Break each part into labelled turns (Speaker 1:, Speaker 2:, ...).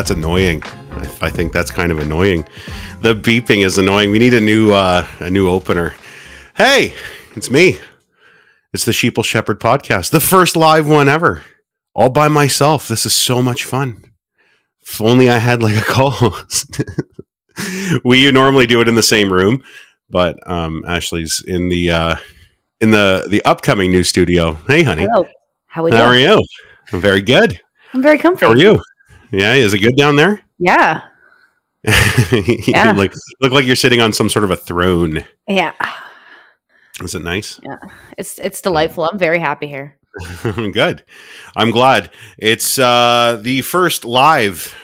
Speaker 1: That's annoying. I, I think that's kind of annoying. The beeping is annoying. We need a new uh, a new opener. Hey, it's me. It's the Sheeple Shepherd podcast, the first live one ever, all by myself. This is so much fun. If only I had like a co-host. we normally do it in the same room, but um, Ashley's in the uh, in the the upcoming new studio. Hey, honey,
Speaker 2: Hello. How are you?
Speaker 1: how are you? I'm very good.
Speaker 2: I'm very comfortable.
Speaker 1: How are you? Yeah, is it good down there?
Speaker 2: Yeah.
Speaker 1: you
Speaker 2: Yeah.
Speaker 1: look look like you're sitting on some sort of a throne.
Speaker 2: Yeah.
Speaker 1: Is it nice? Yeah.
Speaker 2: It's it's delightful. I'm very happy here.
Speaker 1: Good. I'm glad. It's uh the first live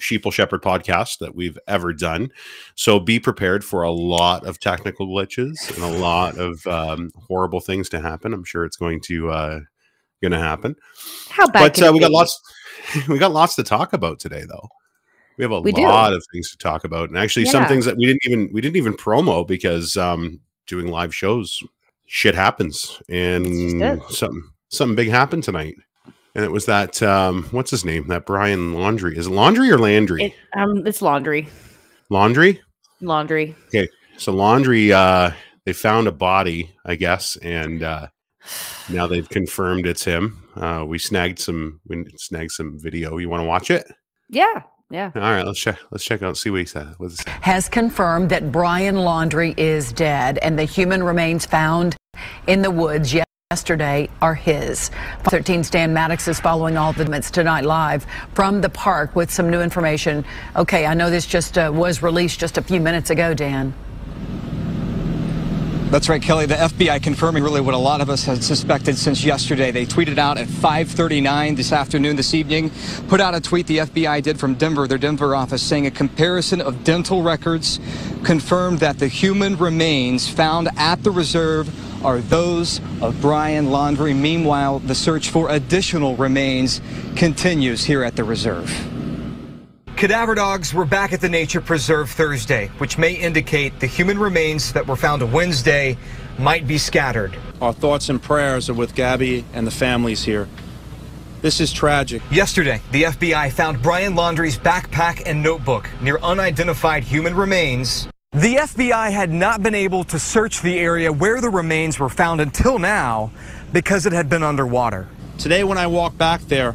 Speaker 1: Sheeple Shepherd podcast that we've ever done. So be prepared for a lot of technical glitches and a lot of um, horrible things to happen. I'm sure it's going to uh going to happen.
Speaker 2: How bad
Speaker 1: but uh, we got
Speaker 2: be?
Speaker 1: lots we got lots to talk about today though. We have a
Speaker 2: We do.
Speaker 1: lot of things to talk about and actually some things that we didn't even we didn't even promo because um doing live shows shit happens and something something big happened tonight. And it was that um what's his name? That brian Laundrie. Is it laundry or landry?
Speaker 2: It, um, it's laundry.
Speaker 1: laundry?
Speaker 2: Laundry.
Speaker 1: Okay, so laundry uh they found a body i guess and uh now they've confirmed it's him uh we snagged some we snagged some video you want to watch it
Speaker 2: Yeah. Yeah.
Speaker 1: All right, let's check. Let's check out. See what he said. What's it
Speaker 3: has confirmed that Brian Laundrie is dead and the human remains found in the woods yesterday are his. 13 Stan Maddox is following all the events tonight live from the park with some new information. Okay, I know this just uh, was released just a few minutes ago, Dan.
Speaker 4: That's right, Kelly. The FBI confirming really what a lot of us had suspected since yesterday. They tweeted out at 5:39 this afternoon, this evening, put out a tweet the FBI did from Denver, their Denver office, saying a comparison of dental records confirmed that the human remains found at the reserve are those of Brian Laundrie. Meanwhile, the search for additional remains continues here at the reserve. Cadaver dogs were back at the Nature Preserve Thursday, which may indicate the human remains that were found Wednesday might be scattered.
Speaker 5: Our thoughts and prayers are with Gabby and the families here. This is tragic.
Speaker 4: Yesterday, the FBI found Brian Laundrie's backpack and notebook near unidentified human remains. The FBI had not been able to search the area where the remains were found until now because it had been underwater.
Speaker 5: Today, when I walked back there,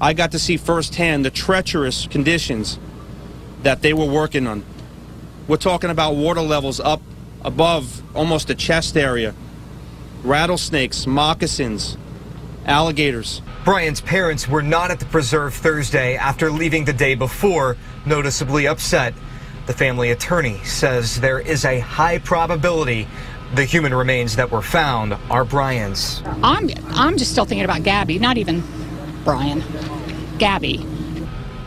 Speaker 5: I got to see firsthand the treacherous conditions that they were working on. We're talking about water levels up above almost the chest area, rattlesnakes, moccasins, alligators.
Speaker 4: Brian's parents were not at the preserve Thursday after leaving the day before, noticeably upset. The family attorney says there is a high probability the human remains that were found are Brian's.
Speaker 6: I'm I'm just still thinking about Gabby, not even Brian. Gabby.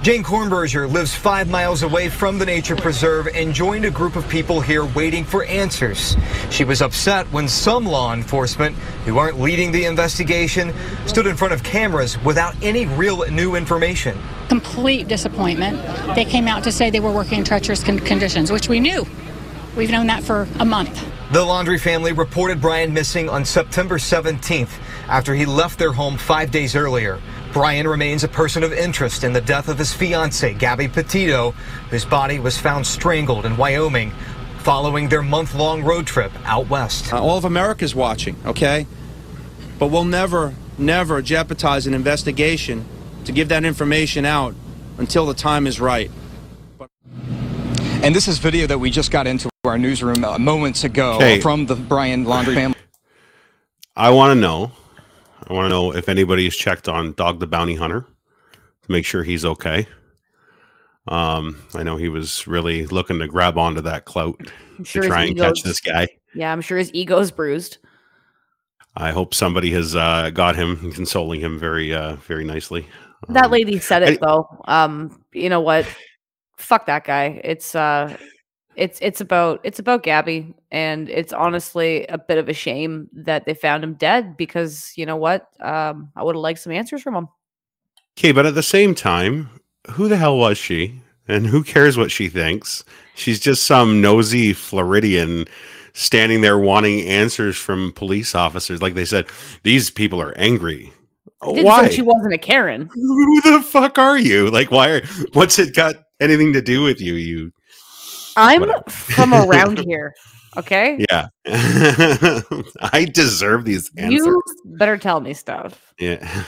Speaker 4: Jane Kornberger lives five miles away from the nature preserve and joined a group of people here waiting for answers. She was upset when some law enforcement who aren't leading the investigation stood in front of cameras without any real new information.
Speaker 6: Complete disappointment. They came out to say they were working in treacherous con- conditions, which we knew. We've known that for a month.
Speaker 4: The Laundrie family reported Brian missing on September 17th after he left their home five days earlier. Brian remains a person of interest in the death of his fiancee, Gabby Petito, whose body was found strangled in Wyoming following their month long road trip out west.
Speaker 5: Uh, all of America's watching, okay? But we'll never, never jeopardize an investigation to give that information out until the time is right.
Speaker 4: And this is video that we just got into our newsroom uh, moments ago
Speaker 1: Okay.
Speaker 4: from the Brian Laundrie family.
Speaker 1: I want to know. I want to know if anybody's checked on Dog the Bounty Hunter to make sure he's okay. Um, I know he was really looking to grab onto that clout
Speaker 2: I'm
Speaker 1: to try and catch this guy.
Speaker 2: Yeah, I'm sure his ego's bruised.
Speaker 1: I hope somebody has uh, got him consoling him very, uh, very nicely.
Speaker 2: That
Speaker 1: Um,
Speaker 2: lady said
Speaker 1: I-
Speaker 2: it though. Um, you know what? Fuck that guy. It's uh it's it's about it's about Gabby and it's honestly a bit of a shame that they found him dead because you know what? Um I would have liked some answers from him.
Speaker 1: Okay, but at the same time, who the hell was she? And who cares what she thinks? She's just some nosy Floridian standing there wanting answers from police officers. Like they said, these people are angry.
Speaker 2: Didn't
Speaker 1: Why?
Speaker 2: she wasn't a Karen.
Speaker 1: Who the fuck are you? Like, why? Are, what's it got anything to do with you? You,
Speaker 2: I'm
Speaker 1: Whatever.
Speaker 2: from around here. Okay.
Speaker 1: yeah. I deserve these answers.
Speaker 2: You better tell me stuff.
Speaker 1: Yeah.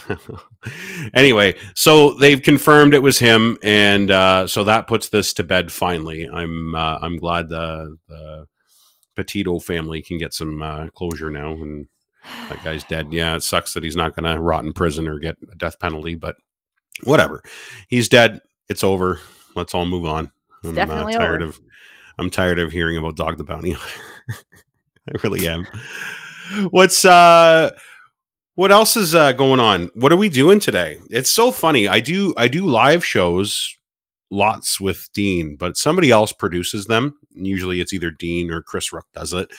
Speaker 1: anyway, so they've confirmed it was him, and uh, so that puts this to bed. Finally, I'm uh, I'm glad the, the Petito family can get some uh, closure now, and that guy's dead. Yeah, it sucks that he's not going to rot in prison or get a death penalty, but whatever. He's dead. It's over. Let's all move on. I'm uh,
Speaker 2: definitely
Speaker 1: tired
Speaker 2: over.
Speaker 1: of. I'm tired of hearing about Dog the Bounty. I really am. What's uh what else is uh, going on? What are we doing today? It's so funny. I do I do live shows lots with Dean, but somebody else produces them. Usually it's either Dean or Chris Rook does it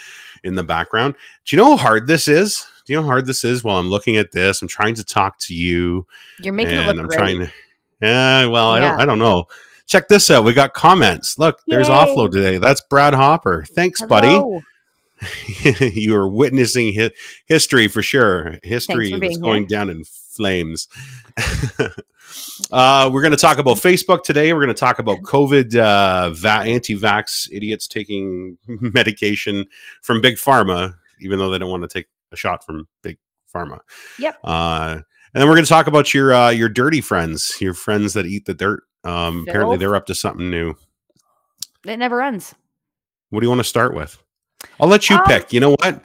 Speaker 1: in the background. Do you know how hard this is? Do you know how hard this is while I'm looking at this? I'm trying to talk to you
Speaker 2: You're making it look
Speaker 1: I'm
Speaker 2: great.
Speaker 1: trying to Yeah, well, I don't I don't know. Check this out. We got comments. Look, there's
Speaker 2: Yay.
Speaker 1: offload today. That's Brad Hopper. Thanks, buddy you are witnessing hi- history for sure. History that's going
Speaker 2: here.
Speaker 1: down in flames. uh, we're going to talk about Facebook today. We're going to talk about COVID, uh, va- anti-vax idiots taking medication from big pharma, even though they don't want to take a shot from big pharma.
Speaker 2: Yep.
Speaker 1: Uh, and then we're going to talk about your uh, your dirty friends, your friends that eat the dirt. Um, apparently, they're up to something new.
Speaker 2: It never ends.
Speaker 1: What do you want to start with? I'll let you
Speaker 2: Um,
Speaker 1: pick. You know what?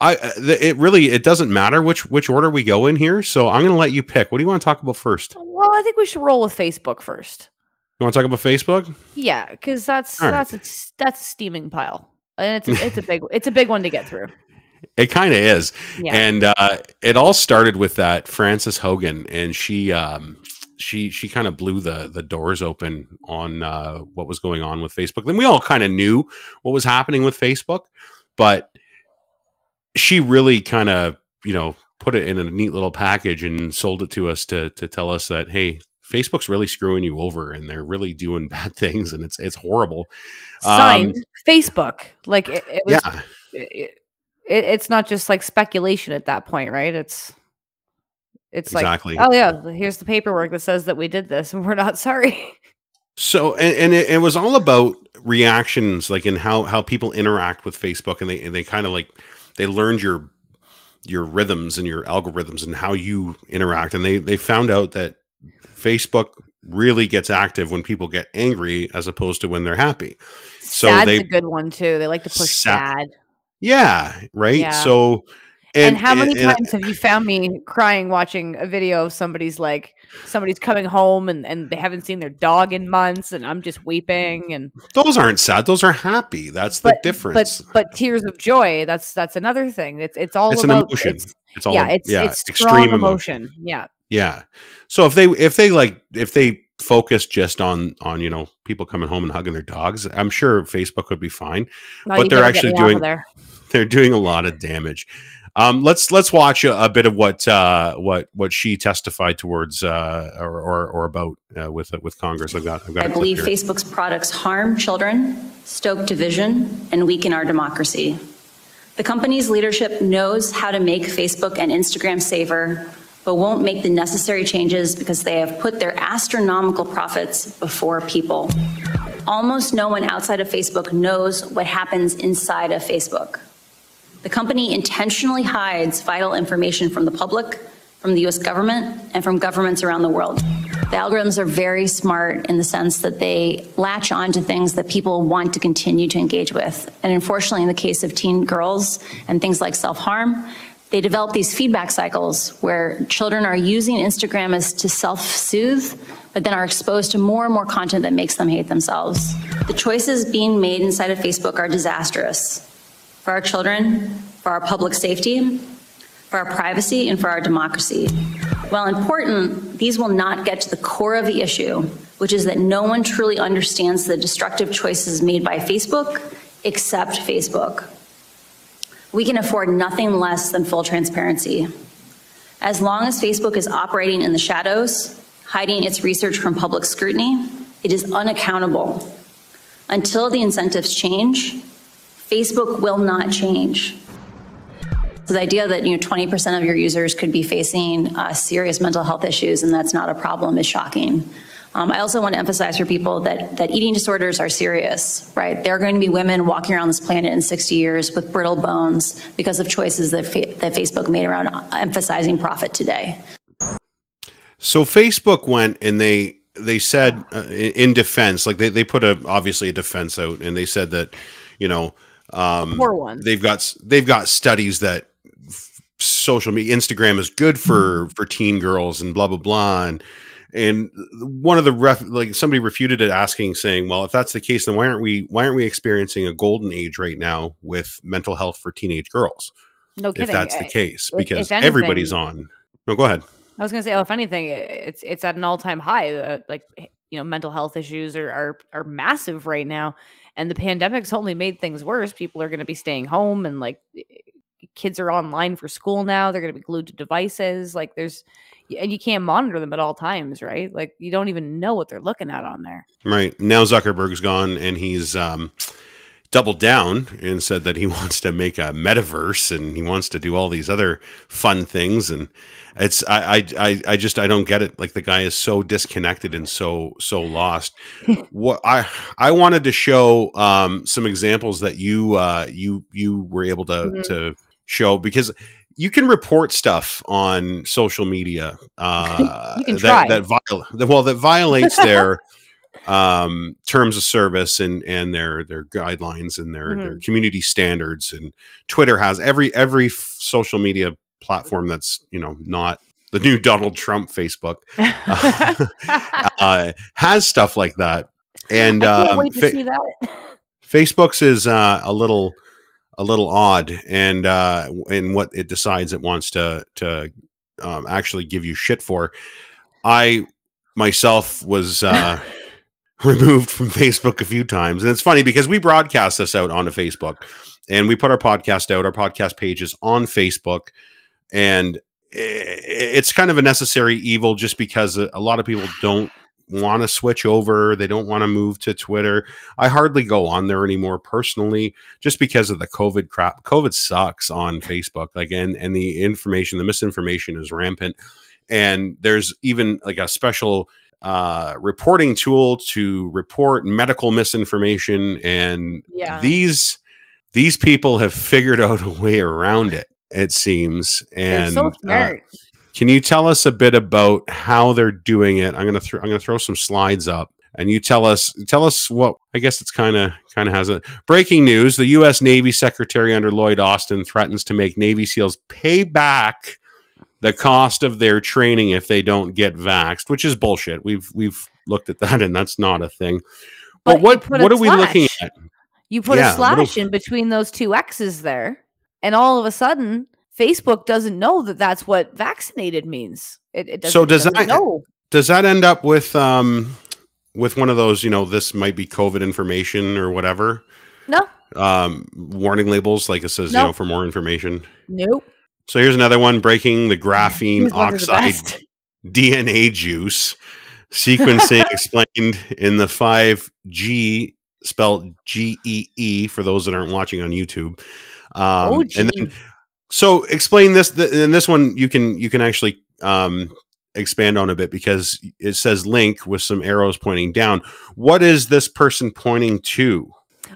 Speaker 1: I uh, it really it doesn't matter which which order we go in here. So I'm going to let you pick. What do you want to talk about first?
Speaker 2: Well, I think we should roll with Facebook first.
Speaker 1: You want to talk about Facebook?
Speaker 2: Yeah, because that's
Speaker 1: All right.
Speaker 2: that's a, that's a steaming pile, and it's it's a big it's a big one to get through.
Speaker 1: It kind of is.
Speaker 2: Yeah.
Speaker 1: And uh, it all started with that Frances Haugen, and she um, she she kind of blew the the doors open on uh, what was going on with Facebook. Then we all kind of knew what was happening with Facebook, but she really kind of you know put it in a neat little package and sold it to us to to tell us that hey. Facebook's really screwing you over, and they're really doing bad things, and it's it's horrible.
Speaker 2: Signed
Speaker 1: Um,
Speaker 2: Facebook, like it, it was.
Speaker 1: yeah,
Speaker 2: It, it, it's not just like speculation at that point, right? It's it's
Speaker 1: Exactly.
Speaker 2: like, oh yeah, here's the paperwork that says that we did this, and we're not sorry.
Speaker 1: So and, and it, it was all about reactions, like in how how people interact with Facebook, and they and they kind of like they learned your your rhythms and your algorithms and how you interact, and they they found out that Facebook really gets active when people get angry as opposed to when they're happy. So
Speaker 2: Sad's
Speaker 1: they-
Speaker 2: a good one too. They like to push
Speaker 1: Sad-
Speaker 2: sad.
Speaker 1: Yeah, right.
Speaker 2: Yeah.
Speaker 1: So
Speaker 2: And, how many
Speaker 1: and-
Speaker 2: times have you found me crying watching a video of somebody's like somebody's coming home and, and they haven't seen their dog in months and I'm just weeping and
Speaker 1: those aren't sad; those are happy. That's the difference.
Speaker 2: but but tears of joy that's that's another thing. It's it's all
Speaker 1: it's an
Speaker 2: about
Speaker 1: emotion.
Speaker 2: It's,
Speaker 1: It's all
Speaker 2: yeah, it's
Speaker 1: yeah,
Speaker 2: it's
Speaker 1: extreme emotion.
Speaker 2: emotion. Yeah.
Speaker 1: Yeah. So if they if they like if they focus just on on you know people coming home and hugging their dogs, I'm sure Facebook would be fine.
Speaker 2: No,
Speaker 1: But they're actually
Speaker 2: me off of
Speaker 1: doing-. They're doing a lot of damage. Um, let's let's watch a, a bit of what uh, what what she testified towards uh, or, or or about uh, with with Congress. I've got I've got.
Speaker 7: I believe. Facebook's products harm children, stoke division, and weaken our democracy. The company's leadership knows how to make Facebook and Instagram safer, but won't make the necessary changes because they have put their astronomical profits before people. Almost no one outside of Facebook knows what happens inside of Facebook. The company intentionally hides vital information from the public, from the US government, and from governments around the world. The algorithms are very smart in the sense that they latch on to things that people want to continue to engage with. And unfortunately, in the case of teen girls and things like self harm, they develop these feedback cycles where children are using Instagram as to self soothe, but then are exposed to more and more content that makes them hate themselves. The choices being made inside of Facebook are disastrous for our children, for our public safety, for our privacy, and for our democracy. While important, these will not get to the core of the issue, which is that no one truly understands the destructive choices made by Facebook except Facebook. We can afford nothing less than full transparency. As long as Facebook is operating in the shadows, hiding its research from public scrutiny, it is unaccountable. Until the incentives change, Facebook will not change. So the idea that, you know, 20% of your users could be facing uh, serious mental health issues and that's not a problem is shocking. Um, I also want to emphasize for people that, that eating disorders are serious, right? There are going to be women walking around this planet in 60 years with brittle bones because of choices that, fa- that Facebook made around emphasizing profit today.
Speaker 1: So Facebook went and they they said uh, in, in defense, like they, they put a obviously a defense out, and they said that you know um,
Speaker 2: Poor one.
Speaker 1: they've got they've got studies that social media Instagram is good for for teen girls and blah blah blah and and one of the ref like somebody refuted it asking saying well if that's the case then why aren't we why aren't we experiencing a golden age right now with mental health for teenage girls
Speaker 2: No kidding.
Speaker 1: if that's the case because
Speaker 2: if anything-
Speaker 1: everybody's on no go ahead
Speaker 2: I was gonna say, oh, if anything, it's it's at an all time high. Uh, like you know, mental health issues are, are are massive right now, and the pandemic's only made things worse. People are gonna be staying home, and like kids are online for school now. They're gonna be glued to devices. Like there's, and you can't monitor them at all times, right? Like you don't even know what they're looking at on there.
Speaker 1: Right. Now Zuckerberg's gone and he's um, doubled down and said that he wants to make a metaverse and he wants to do all these other fun things. And it's, I, I, I, I just, I don't get it. Like the guy is so disconnected and so, so lost. what I, I wanted to show um, some examples that you, uh, you, you were able to,
Speaker 2: Mhm.
Speaker 1: to show because you can report stuff on social media uh, that, that viol- well that violates their um, terms of service and and their their guidelines and their their community standards and Twitter has every every f- social media platform that's you know not the new Donald Trump Facebook uh, has stuff like that and um, fa-
Speaker 2: that.
Speaker 1: Facebook's is uh, a little a little odd and uh in what it decides it wants to to um, actually give you shit for. I myself was uh removed from Facebook a few times. And it's funny because we broadcast this out onto Facebook and we put our podcast out our podcast pages on Facebook. And it's kind of a necessary evil just because a lot of people don't want to switch over. They don't want to move to Twitter. I hardly go on there anymore personally, just because of the COVID crap. COVID sucks on Facebook, like and and the information, the misinformation is rampant, and there's even like a special uh reporting tool to report medical misinformation and
Speaker 2: Yeah.
Speaker 1: these these people have figured out a way around it it seems and
Speaker 2: so
Speaker 1: uh, can you tell us a bit about how they're doing it? I'm gonna throw I'm gonna throw some slides up, and you tell us tell us what I guess it's kind of kind of has a breaking news. The U.S. Navy Secretary under Lloyd Austin threatens to make Navy SEALs pay back the cost of their training if they don't get vaxxed, which is bullshit. We've we've looked at that, and that's not a thing. But,
Speaker 2: But
Speaker 1: what what are we looking at?
Speaker 2: You put
Speaker 1: Yeah,
Speaker 2: a slash in between those two X's there, and all of a sudden, Facebook doesn't know that that's what vaccinated means. It, it doesn't,
Speaker 1: So
Speaker 2: it
Speaker 1: does
Speaker 2: doesn't
Speaker 1: that-
Speaker 2: know.
Speaker 1: Does that end up with um with one of those? You know, this might be COVID information or whatever.
Speaker 2: No,
Speaker 1: um warning labels like it says you know for more information
Speaker 2: nope.
Speaker 1: So here's another one breaking the graphene
Speaker 2: are the
Speaker 1: oxide dna juice sequencing explained in the 5g spelled g-e-e for those that aren't watching on youtube. Um
Speaker 2: oh,
Speaker 1: and then so explain this th- and this one you can you can actually um expand on a bit because it says link with some arrows pointing down. What is this person pointing to?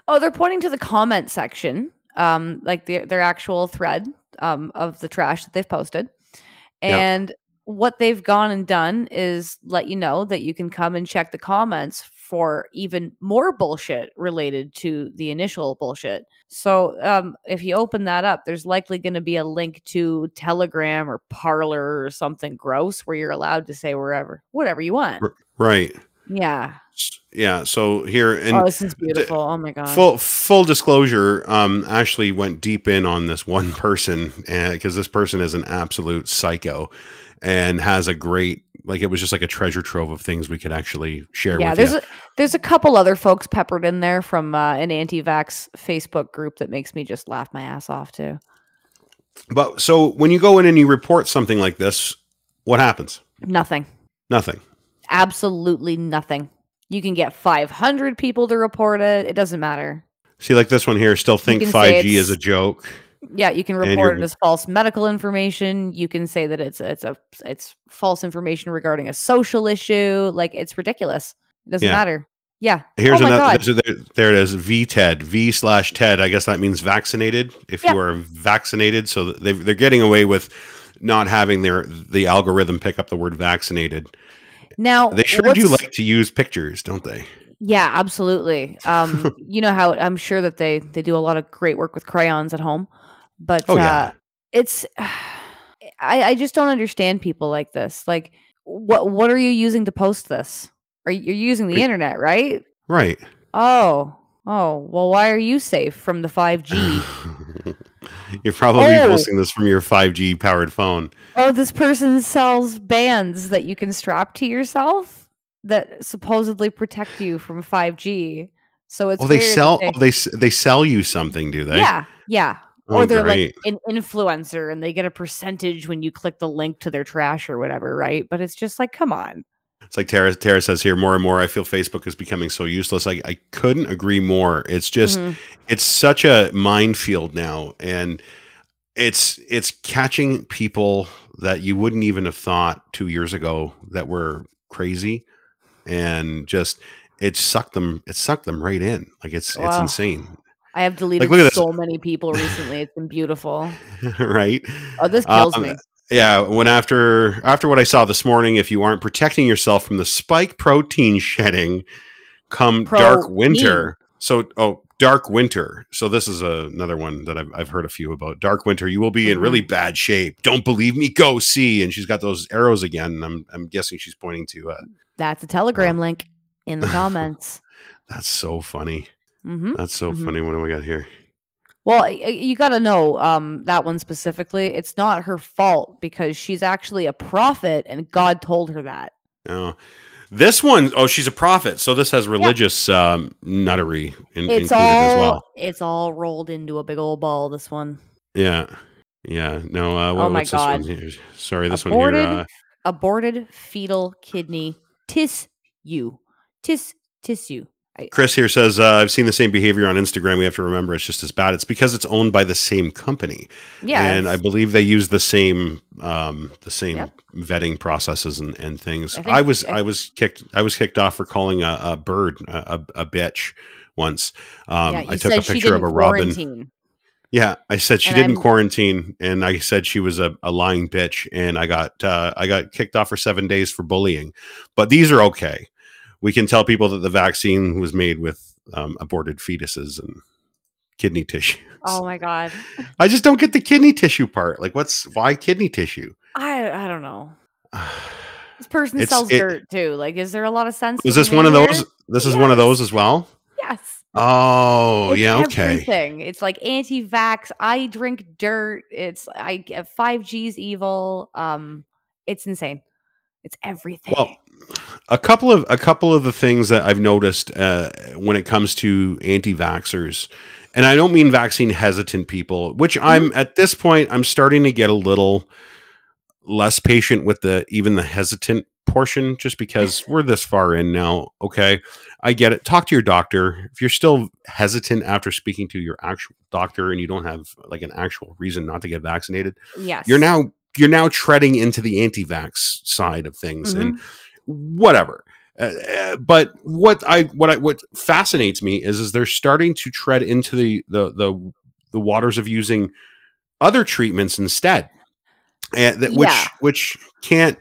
Speaker 2: Oh, they're pointing to the comment section, um, like their their actual thread um, of the trash that they've posted,
Speaker 1: Yeah.
Speaker 2: and what they've gone and done is let you know that you can come and check the comments for even more bullshit related to the initial bullshit. So um, if you open that up, there's likely going to be a link to Telegram or Parler or something gross where you're allowed to say wherever, whatever you want.
Speaker 1: Right
Speaker 2: Yeah.
Speaker 1: Yeah so here and
Speaker 2: oh, this is beautiful. Oh my god.
Speaker 1: full full disclosure um ashley went deep in on this one person and because this person is an absolute psycho and has a great like it was just like a treasure trove of things we could actually share
Speaker 2: yeah
Speaker 1: with
Speaker 2: there's
Speaker 1: you.
Speaker 2: a there's a couple other folks peppered in there from uh, an anti-vax facebook group that makes me just laugh my ass off too
Speaker 1: but so when you go in and you report something like this what happens
Speaker 2: nothing
Speaker 1: nothing
Speaker 2: absolutely nothing you can get 500 people to report it it doesn't matter
Speaker 1: see like this one here still think 5g is a joke
Speaker 2: Yeah, you can report it as false medical information. You can say that it's it's a it's false information regarding a social issue. Like it's ridiculous. It doesn't
Speaker 1: Yeah.
Speaker 2: matter. Yeah.
Speaker 1: Here's
Speaker 2: oh
Speaker 1: another.
Speaker 2: god.
Speaker 1: there's a- There, there it is. VTED. V slash TED. I guess that means vaccinated. If
Speaker 2: Yeah.
Speaker 1: you are vaccinated, so they they're getting away with not having their the algorithm pick up the word vaccinated.
Speaker 2: Now
Speaker 1: They sure do like to use pictures, don't they?
Speaker 2: Yeah, absolutely. Um, you know how I'm sure that they they do a lot of great work with crayons at home, but
Speaker 1: Oh,
Speaker 2: uh,
Speaker 1: yeah.
Speaker 2: it's I I just don't understand people like this. Like, what what are you using to post this? Are you you're using the internet, right?
Speaker 1: Right.
Speaker 2: Oh, oh. Well, why are you safe from the 5G?
Speaker 1: You're probably
Speaker 2: Oh.
Speaker 1: posting this from your 5G powered phone.
Speaker 2: oh, this person sells bands that you can strap to yourself that supposedly protect you from 5G. So it's
Speaker 1: Oh, they sell.
Speaker 2: they-
Speaker 1: Oh, they they sell you something, do they?
Speaker 2: Yeah, yeah.
Speaker 1: Oh,
Speaker 2: or they're
Speaker 1: great.
Speaker 2: like an influencer and they get a percentage when you click the link to their trash or whatever, right? But it's just like, come on.
Speaker 1: It's like Tara, Tara says here more and more. I feel Facebook is becoming so useless. I, I couldn't agree more. It's just
Speaker 2: Mhm.
Speaker 1: it's such a minefield now, and it's it's catching people that you wouldn't even have thought two years ago that were crazy, and just it sucked them. It sucked them right in. Like it's it's insane,
Speaker 2: I have deleted
Speaker 1: this.
Speaker 2: so many people recently. It's been beautiful.
Speaker 1: right?
Speaker 2: Oh, this kills
Speaker 1: Um,
Speaker 2: me.
Speaker 1: Yeah, when after after what I saw this morning, if you aren't protecting yourself from the spike protein shedding come dark winter, so oh dark winter. So this is a, another one that I've I've heard a few about. Dark winter, you will be in really bad shape. Don't believe me? Go see. And she's got those arrows again. And I'm I'm guessing she's pointing to. Uh,
Speaker 2: That's a Telegram link in the comments.
Speaker 1: that's so funny.
Speaker 2: hmm
Speaker 1: That's so
Speaker 2: Mhm.
Speaker 1: funny. What do we got here?
Speaker 2: Well, you got to know um, that one specifically. It's not her fault because she's actually a prophet and God told her that.
Speaker 1: Oh, this one oh she's a prophet. So this has religious um, nuttery in,
Speaker 2: It's
Speaker 1: included
Speaker 2: all
Speaker 1: as well.
Speaker 2: it's all rolled into a big old ball. This one.
Speaker 1: Yeah. Yeah. No, uh what,
Speaker 2: Oh my
Speaker 1: what's this one
Speaker 2: God.
Speaker 1: here? Sorry, this
Speaker 2: Aborted
Speaker 1: one here. Uh,
Speaker 2: aborted fetal kidney tissue. Tis tissue. I,
Speaker 1: Chris here says, uh, I've seen the same behavior on Instagram. We have to remember it's just as bad. It's because it's owned by the same company.
Speaker 2: yeah.
Speaker 1: and I believe they use the same um the same
Speaker 2: Yep.
Speaker 1: vetting processes and, and things.
Speaker 2: I
Speaker 1: I, was
Speaker 2: I-
Speaker 1: I was kicked I was kicked off for calling a, a bird a, a, bitch once. Um
Speaker 2: yeah,
Speaker 1: I took a picture of a
Speaker 2: didn't
Speaker 1: robin.
Speaker 2: quarantine.
Speaker 1: Yeah, I said she
Speaker 2: And
Speaker 1: didn't
Speaker 2: I'm-
Speaker 1: quarantine, and I said she was a, a lying bitch, and I got uh, I got kicked off for seven days for bullying. But these are okay. We can tell people that the vaccine was made with um, aborted fetuses and kidney tissue.
Speaker 2: Oh my god.
Speaker 1: I just don't get the kidney tissue part. Like, what's why kidney tissue?
Speaker 2: I I don't know. This person
Speaker 1: It's-
Speaker 2: sells
Speaker 1: it-
Speaker 2: dirt too. Like, is there a lot of sense? Is
Speaker 1: this one of those? This is one of those as well.
Speaker 2: Yes.
Speaker 1: Oh,
Speaker 2: It's
Speaker 1: yeah, okay.
Speaker 2: Everything. It's like anti-vax. I drink dirt. It's I five G's evil. Um, it's insane. It's everything.
Speaker 1: Well, a couple of a couple of the things that I've noticed uh, when it comes to anti-vaxxers, and I don't mean vaccine hesitant people, which I'm at this point I'm starting to get a little less patient with the even the hesitant portion, just because we're this far in now. Okay, I get it. Talk to your doctor if you're still hesitant after speaking to your actual doctor and you don't have like an actual reason not to get vaccinated
Speaker 2: yes.
Speaker 1: you're now you're now treading into the anti-vax side of things and
Speaker 2: Mm-hmm.
Speaker 1: Whatever uh, uh, but what i what i what fascinates me is is they're starting to tread into the the the, the waters of using other treatments instead and that which
Speaker 2: Yeah.
Speaker 1: which can't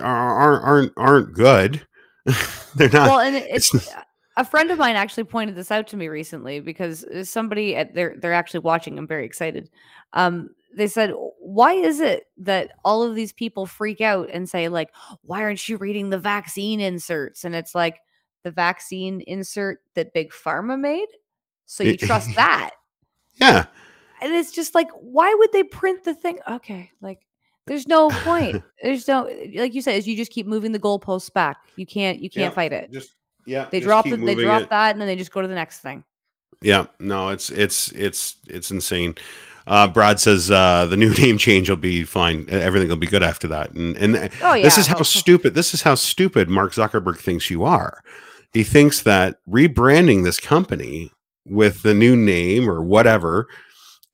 Speaker 1: aren't aren't aren't good they're not
Speaker 2: well, and it's,
Speaker 1: it's
Speaker 2: a friend of mine actually pointed this out to me recently because somebody at they're they're actually watching. I'm very excited. Um, they said, "Why is it that all of these people freak out and say like, why aren't you reading the vaccine inserts?" And it's like the vaccine insert that Big Pharma made, so you trust that.
Speaker 1: yeah
Speaker 2: And it's just like, why would they print the thing? Okay, like. There's no point. There's no like you said, is you just keep moving the goalposts back. You can't you can't
Speaker 1: Yeah,
Speaker 2: fight it.
Speaker 1: just yeah
Speaker 2: They drop it, they drop
Speaker 1: it.
Speaker 2: that, and then they just go to the next thing.
Speaker 1: Yeah, no, it's it's it's it's insane. Uh, Brad says uh, the new name change will be fine. Everything will be good after that. And and
Speaker 2: Oh
Speaker 1: this is how stupid this is how stupid Mark Zuckerberg thinks you are. He thinks that rebranding this company with the new name or whatever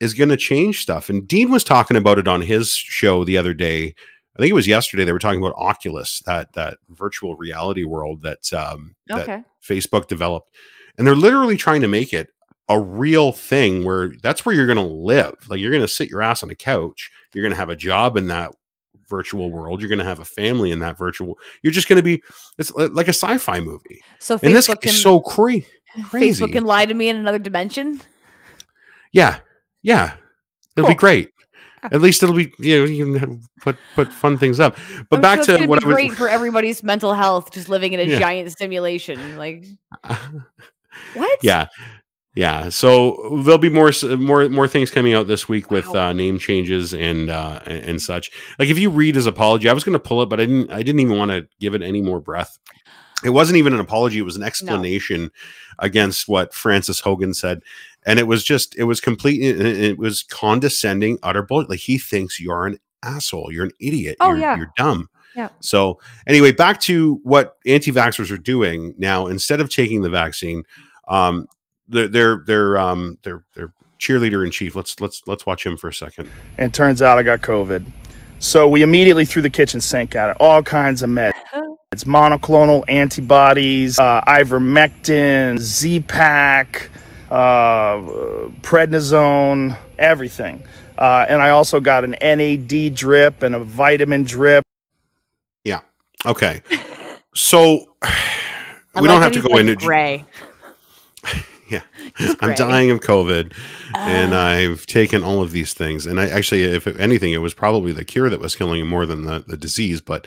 Speaker 1: is going to change stuff. And Dean was talking about it on his show the other day. I think it was yesterday. They were talking about Oculus, that that virtual reality world that um, that Facebook developed, and they're literally trying to make it a real thing where that's where you're going to live. Like you're going to sit your ass on a couch. You're going to have a job in that virtual world. You're going to have a family in that virtual. You're just going to be. It's like a sci-fi movie,
Speaker 2: So
Speaker 1: and this
Speaker 2: Facebook
Speaker 1: is
Speaker 2: can
Speaker 1: so cra- crazy.
Speaker 2: Facebook can lie to me in another dimension.
Speaker 1: Yeah, yeah, it'll be great. Ah. At least it'll be you know you can put put fun things up. But
Speaker 2: I'm
Speaker 1: back
Speaker 2: sure
Speaker 1: to what
Speaker 2: be
Speaker 1: I was.
Speaker 2: great for everybody's mental health, just living in a
Speaker 1: Yeah.
Speaker 2: giant simulation. Like what?
Speaker 1: yeah, yeah. So there'll be more more more things coming out this week with
Speaker 2: Wow.
Speaker 1: uh, name changes and uh, and, such. Like if you read his apology, I was going to pull it, but I didn't. I didn't even want to give it any more breath. It wasn't even an apology; it was an explanation against what Frances Haugen said, and it was just it was complete. It, it was condescending, utter bullshit. Like he thinks you're an asshole, you're an idiot,
Speaker 2: Oh,
Speaker 1: you're,
Speaker 2: yeah.
Speaker 1: you're dumb.
Speaker 2: Yeah.
Speaker 1: So anyway, back to what anti-vaxxers are doing now. Instead of taking the vaccine, um, they're they're they're um they're they're cheerleader in chief. Let's let's let's watch him for a second.
Speaker 8: and turns out I got COVID. So we immediately threw the kitchen sink at it. All kinds of meds. It's monoclonal antibodies, uh, ivermectin, Z-Pack, uh, prednisone, everything. Uh, and I also got an NAD drip and a vitamin drip. Yeah.
Speaker 1: Okay, so
Speaker 2: I
Speaker 1: we don't
Speaker 2: that
Speaker 1: have to go into.
Speaker 2: gray.
Speaker 1: Yeah, I'm dying of COVID, and
Speaker 2: Uh.
Speaker 1: I've taken all of these things. And I actually, if anything, it was probably the cure that was killing him more than the, the disease. But,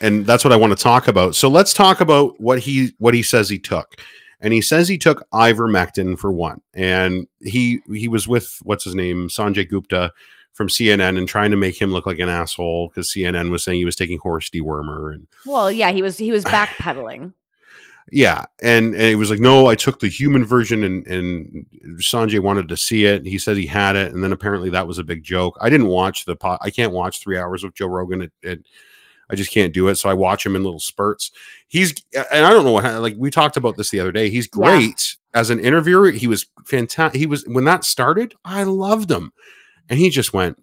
Speaker 1: and that's what I want to talk about. So let's talk about what he what he says he took. And he says he took ivermectin for one, and he he was with what's his name Sanjay Gupta from CNN and trying to make him look like an asshole because CNN was saying he was taking horse dewormer and
Speaker 2: Well, yeah, he was he was backpedaling.
Speaker 1: Yeah, and, and it was like, no, I took the human version, and and Sanjay wanted to see it. He said he had it, and then apparently that was a big joke. I didn't watch the pot. I can't watch three hours with Joe Rogan. It, it, I just can't do it. So I watch him in little spurts. He's and I don't know what like we talked about this the other day. He's
Speaker 2: Yeah.
Speaker 1: great as an interviewer. He was fantastic. He was when that started. I loved him, and he just went.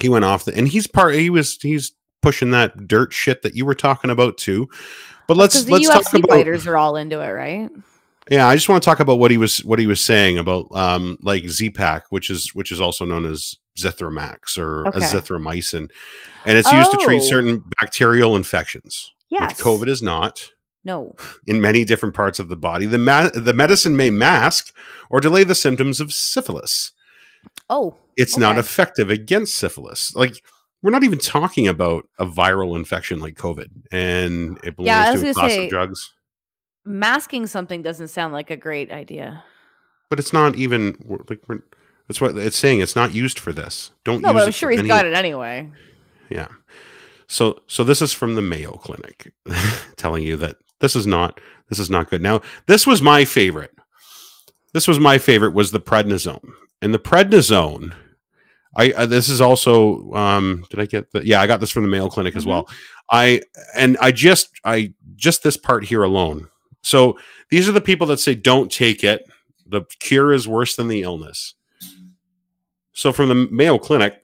Speaker 1: He went off the and he's part. He was he's pushing that dirt shit that you were talking about too. But let's let's talk
Speaker 2: UFC
Speaker 1: about
Speaker 2: fighters are all into it, right?
Speaker 1: yeah, I just want to talk about what he was what he was saying about um like Z-Pack, which is which is also known as Zithromax or
Speaker 2: Okay.
Speaker 1: azithromycin, and it's used to treat
Speaker 2: Oh.
Speaker 1: certain bacterial infections.
Speaker 2: Yes.
Speaker 1: COVID is not
Speaker 2: No.
Speaker 1: in many different parts of the body. The ma- the medicine may mask or delay the symptoms of syphilis.
Speaker 2: Oh.
Speaker 1: It's not effective against syphilis. Like we're not even talking about a viral infection like COVID, and it belongs
Speaker 2: Yeah,
Speaker 1: to a class
Speaker 2: say-
Speaker 1: of drugs.
Speaker 2: Masking something doesn't sound like a great idea.
Speaker 1: but it's not even like we're, that's what it's saying. It's not used for this. Don't
Speaker 2: No,
Speaker 1: use
Speaker 2: but I'm sure he's
Speaker 1: any-
Speaker 2: got it anyway.
Speaker 1: Yeah. So so this is from the Mayo Clinic, telling you that this is not this is not good. Now this was my favorite. This was my favorite was the prednisone, and the prednisone. I, I this is also um did I get the yeah I got this from the Mayo Clinic as
Speaker 2: Mhm.
Speaker 1: well. I and I just I just this part here alone. So these are the people that say don't take it. The cure is worse than the illness. So from the Mayo Clinic,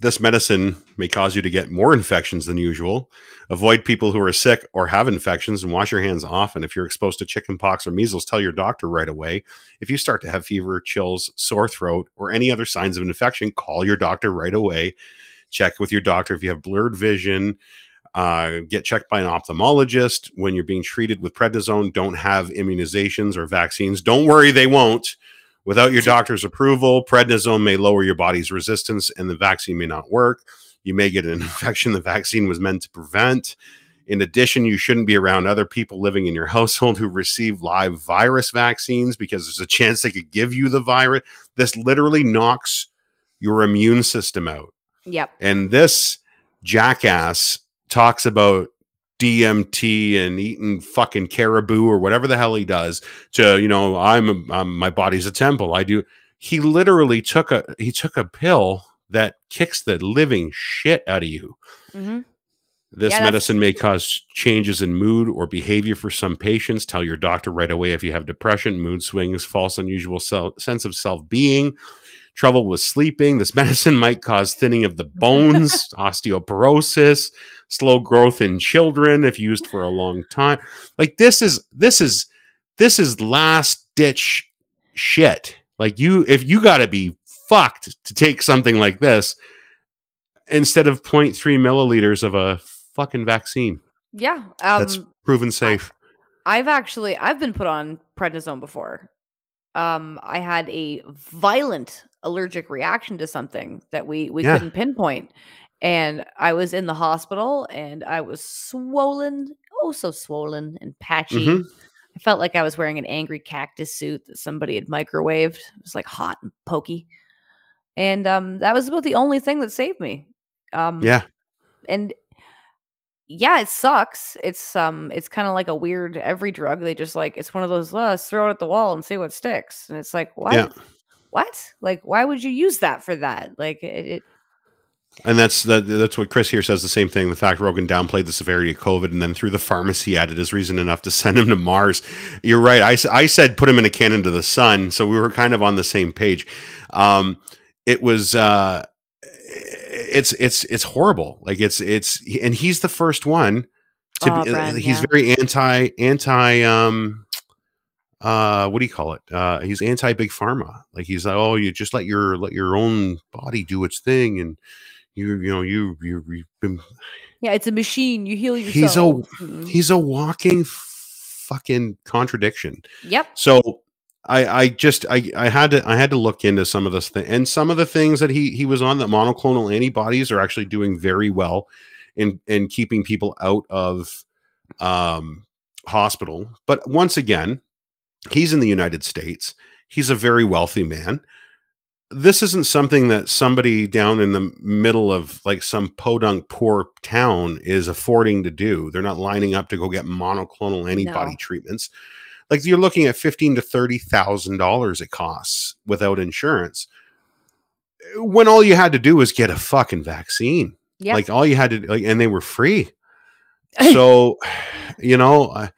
Speaker 1: this medicine may cause you to get more infections than usual. Avoid people who are sick or have infections and wash your hands often. If you're exposed to chickenpox or measles, tell your doctor right away. If you start to have fever, chills, sore throat, or any other signs of an infection, call your doctor right away. Check with your doctor if you have blurred vision. Uh, get checked by an ophthalmologist when you're being treated with prednisone. Don't have immunizations or vaccines. Don't worry, they won't. Without your doctor's approval, prednisone may lower your body's resistance and the vaccine may not work. You may get an infection the vaccine was meant to prevent. In addition, you shouldn't be around other people living in your household who receive live virus vaccines because there's a chance they could give you the virus. This literally knocks your immune system out.
Speaker 2: Yep.
Speaker 1: And this jackass talks about DMT and eating fucking caribou or whatever the hell he does to, you know, I'm, I'm my body's a temple. I do. He literally took a he took a pill that kicks the living shit out of you.
Speaker 2: hmm
Speaker 1: This
Speaker 2: Yeah,
Speaker 1: medicine may cause changes in mood or behavior for some patients. Tell your doctor right away if you have depression, mood swings, false, unusual self, sense of self being. trouble with sleeping. This medicine might cause thinning of the bones, osteoporosis, slow growth in children if used for a long time. Like this is this is this is last ditch shit. Like you if you got to be fucked to take something like this instead of 0.3 milliliters of a fucking vaccine
Speaker 2: Yeah. Um,
Speaker 1: that's proven safe.
Speaker 2: I've actually I've been put on prednisone before. Um, I had a violent allergic reaction to something that we we
Speaker 1: Yeah.
Speaker 2: couldn't pinpoint, and I was in the hospital and I was swollen, oh so swollen and patchy.
Speaker 1: Mhm.
Speaker 2: I felt like I was wearing an angry cactus suit that somebody had microwaved. It was like hot and pokey, and um, that was about the only thing that saved me. Um,
Speaker 1: Yeah.
Speaker 2: and yeah, it sucks. It's um, it's kind of like a weird every drug. They just like it's one of those. "Well, let's throw it at the wall and see what sticks. And it's like what?
Speaker 1: Yeah.
Speaker 2: What? Like why would you use that for that? Like it. it
Speaker 1: And that's that, that's what Chris here says the same thing. The fact Rogan downplayed the severity of COVID and then threw the pharmacy at it is reason enough to send him to Mars. You're right. I, I said put him in a cannon to the sun. So we were kind of on the same page. Um, it was uh, it's it's it's horrible. Like it's it's and he's the first one to
Speaker 2: Oh,
Speaker 1: be, uh, he's
Speaker 2: yeah.
Speaker 1: very anti anti um uh what do you call it uh he's anti big pharma like he's like oh you just let your let your own body do its thing and you you know you you you've been
Speaker 2: yeah, it's a machine. You heal yourself
Speaker 1: He's a-
Speaker 2: yourself. Mm,
Speaker 1: he's a walking fucking contradiction
Speaker 2: Yep.
Speaker 1: so I, I just I, I had to I had to look into some of this thing and some of the things that he he was on that monoclonal antibodies are actually doing very well in in keeping people out of um hospital but once again he's in the United States he's a very wealthy man this isn't something that somebody down in the middle of like some podunk poor town is affording to do they're not lining up to go get monoclonal antibody
Speaker 2: No.
Speaker 1: treatments like you're looking at fifteen to thirty thousand dollars it costs without insurance. When all you had to do was get a fucking vaccine,
Speaker 2: Yeah.
Speaker 1: like all you had to, like, and they were free. So, you know,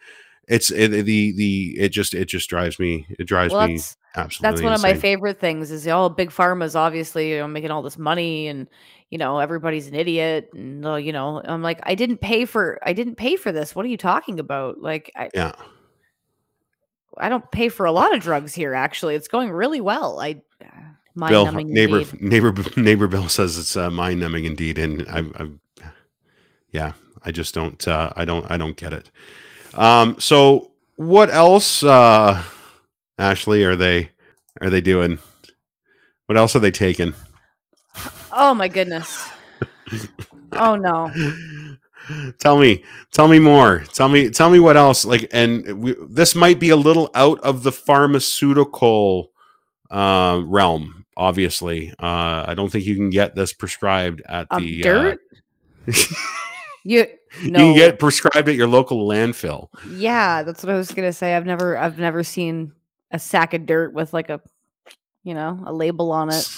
Speaker 1: it's it, the the it just it just drives me it drives
Speaker 2: well,
Speaker 1: me absolutely.
Speaker 2: that's one of my favorite things. Is oh, big pharma's obviously you know making all this money and you know everybody's an idiot and uh, you know I'm like I didn't pay for I didn't pay for this. What are you talking about? Like I
Speaker 1: Yeah,
Speaker 2: I don't pay for a lot of drugs here. Actually, it's going really well. I
Speaker 1: Bill neighbor
Speaker 2: indeed.
Speaker 1: neighbor neighbor Bill says it's uh, mind numbing indeed, and I'm, I'm yeah, I just don't uh, I don't I don't get it. Um, so what else, uh, Ashley? Are they are they doing? What else are they taking?
Speaker 2: Oh my goodness. oh no.
Speaker 1: tell me, tell me more. Tell me, tell me what else. Like, and we, this might be a little out of the pharmaceutical uh, realm. Obviously, uh, I don't think you can get this prescribed at
Speaker 2: Um,
Speaker 1: the
Speaker 2: dirt?
Speaker 1: Uh,
Speaker 2: You
Speaker 1: You
Speaker 2: no.
Speaker 1: can get prescribed at your local landfill.
Speaker 2: yeah, that's what I was gonna say. I've never I've never seen a sack of dirt with like a you know a label on it.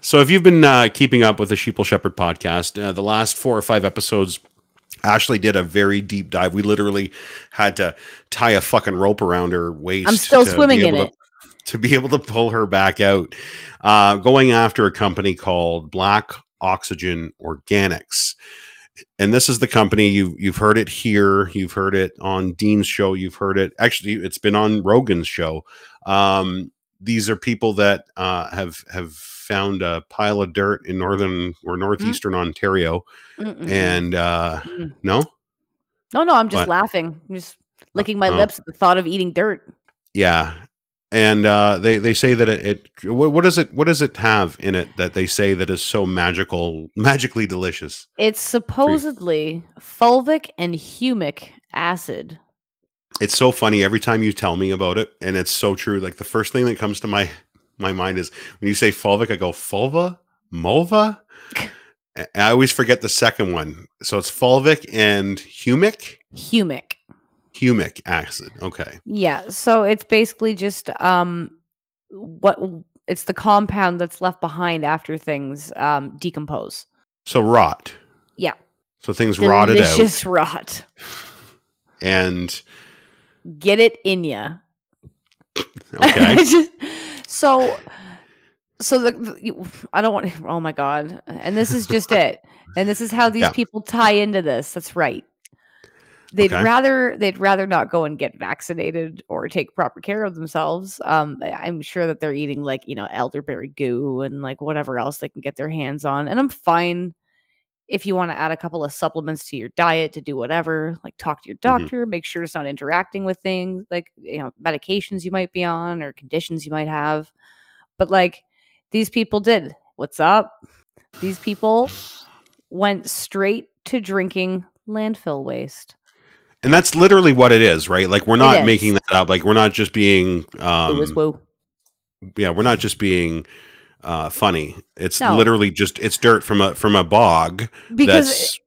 Speaker 1: So, if you've been uh, keeping up with the Sheeple Shepherd podcast, uh, the last four or five episodes, Ashley did a very deep dive. We literally had to tie a fucking rope around her waist.
Speaker 2: I'm still swimming in
Speaker 1: able
Speaker 2: it.
Speaker 1: To, to be able to pull her back out, uh, going after a company called Black Oxygen Organics. And this is the company you you've heard it here, you've heard it on Dean's show, you've heard it. Actually, it's been on Rogan's show. Um, these are people that uh, have have found a pile of dirt in northern or northeastern Ontario,
Speaker 2: Mm-mm.
Speaker 1: and uh,
Speaker 2: Mm.
Speaker 1: no,
Speaker 2: no, no, I'm just
Speaker 1: what?
Speaker 2: laughing. I'm just licking my
Speaker 1: oh.
Speaker 2: lips at the thought of eating dirt.
Speaker 1: yeah, and uh, they they say that it, it what, what does it what does it have in it that they say that is so magical, magically delicious?
Speaker 2: It's supposedly fulvic and humic acid.
Speaker 1: It's so funny every time you tell me about it, and it's so true. Like the first thing that comes to my my mind is when you say fulvic, I go fulva, mulva. I always forget the second one. So it's fulvic and humic,
Speaker 2: Humic.
Speaker 1: humic acid. Okay.
Speaker 2: Yeah, so it's basically just um what it's the compound that's left behind after things um decompose.
Speaker 1: So rot.
Speaker 2: Yeah.
Speaker 1: So things rotted out,
Speaker 2: Delicious rot.
Speaker 1: and
Speaker 2: Get it in ya.
Speaker 1: okay.
Speaker 2: so so the, the- I don't want. Oh my god! And this is just it. And this is how these
Speaker 1: Yeah.
Speaker 2: people tie into this. That's right. They'd
Speaker 1: Okay.
Speaker 2: rather they'd rather not go and get vaccinated or take proper care of themselves. Um, I'm sure that they're eating like you know elderberry goo and like whatever else they can get their hands on. And I'm fine if you want to add a couple of supplements to your diet to do whatever. Like talk to your
Speaker 1: Mhm.
Speaker 2: doctor, make sure it's not interacting with things like you know medications you might be on or conditions you might have. But like these people did. What's up? These people went straight to drinking landfill waste.
Speaker 1: And that's literally what it is, right? Like we're not making that up. Like we're not just being um
Speaker 2: it was woo.
Speaker 1: yeah, we're not just being uh funny. It's
Speaker 2: No.
Speaker 1: literally just it's dirt from a from a bog
Speaker 2: Because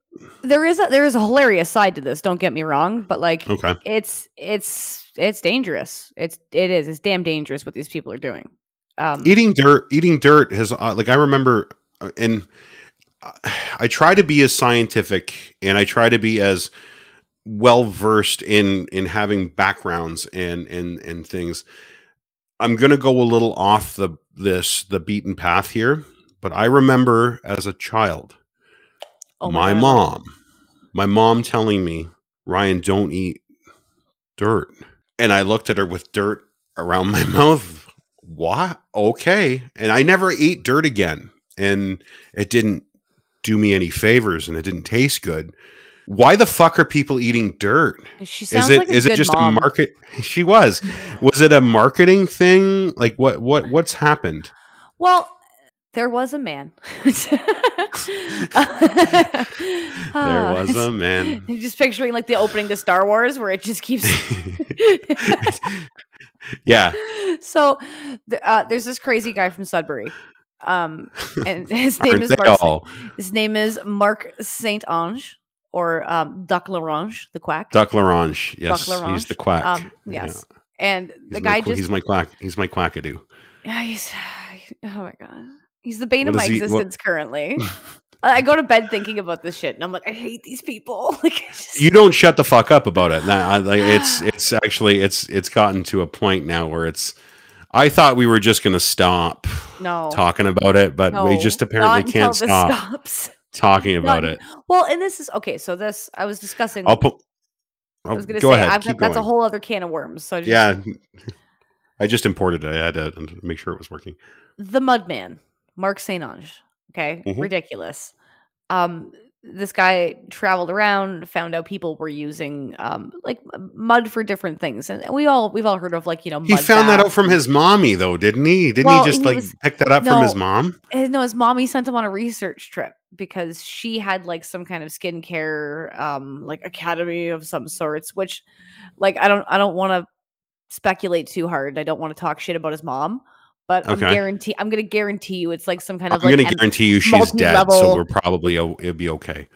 Speaker 2: there is a there is a hilarious side to this. Don't get me wrong, but like
Speaker 1: okay.
Speaker 2: it's it's it's dangerous. It's it is. It's damn dangerous what these people are doing. Um,
Speaker 1: eating dirt eating dirt has uh, like i remember uh, and uh, i try to be as scientific and i try to be as well versed in in having backgrounds and and and things i'm going to go a little off the this the beaten path here but i remember as a child
Speaker 2: oh
Speaker 1: my
Speaker 2: God.
Speaker 1: mom my mom telling me ryan don't eat dirt. And i looked at her with dirt around my mouth. What okay. And i never ate dirt again. And it didn't do me any favors and it didn't taste good why the fuck are people eating dirt
Speaker 2: She
Speaker 1: is
Speaker 2: sounds
Speaker 1: it
Speaker 2: like a
Speaker 1: is it just
Speaker 2: mom.
Speaker 1: a market she was was it a marketing thing like what what what's happened
Speaker 2: Well, there was a man. there
Speaker 1: there was a man
Speaker 2: I'm just picturing like the opening to Star Wars where it just keeps.
Speaker 1: yeah
Speaker 2: so uh, there's this crazy guy from Sudbury. Um, and his name
Speaker 1: Aren't
Speaker 2: is Mark.
Speaker 1: All?
Speaker 2: His name is Marc Saint-Onge or um, Duck Larange, the quack.
Speaker 1: Duck Larange. Yes,
Speaker 2: Larange.
Speaker 1: he's the quack.
Speaker 2: Um,
Speaker 1: Yeah.
Speaker 2: yes. And the
Speaker 1: my
Speaker 2: guy
Speaker 1: qu-
Speaker 2: just
Speaker 1: he's my quack. He's my quackadoo.
Speaker 2: Yeah, he's oh my god. He's the bane of my
Speaker 1: he- what-
Speaker 2: existence currently. I go to bed thinking about this shit and I'm like, I hate these people. like just-
Speaker 1: You don't shut the fuck up about it. Nah, like, it's it's actually it's it's gotten to a point now where it's. I thought we were just gonna stop
Speaker 2: no
Speaker 1: talking about it, but we just apparently can't stop
Speaker 2: stops.
Speaker 1: Talking about it.
Speaker 2: Well, and this is okay. So this I was discussing.
Speaker 1: I'll put.
Speaker 2: I was gonna
Speaker 1: go
Speaker 2: say
Speaker 1: ahead.
Speaker 2: I've, that's a whole other can of worms. So I just,
Speaker 1: Yeah, I just imported it. I had to make sure it was working.
Speaker 2: the Mudman, Marc Saint-Onge. Okay,
Speaker 1: Mhm.
Speaker 2: ridiculous. Um, this guy traveled around, found out people were using um like mud for different things, and we all we've all heard of like you know
Speaker 1: He found that out from his mommy, though, didn't he? Didn't
Speaker 2: Well,
Speaker 1: he just
Speaker 2: he
Speaker 1: like
Speaker 2: was-
Speaker 1: pick that up from his mom?
Speaker 2: Eh, No, his mommy sent him on a research trip because she had like some kind of skincare, um, like academy of some sorts. Which, like, I don't, I don't want to speculate too hard. I don't want to talk shit about his mom, but I'm
Speaker 1: Okay.
Speaker 2: guarantee, I'm gonna guarantee you, it's like some kind of I'm like
Speaker 1: gonna guarantee you she's dead, so we're probably it'll be okay.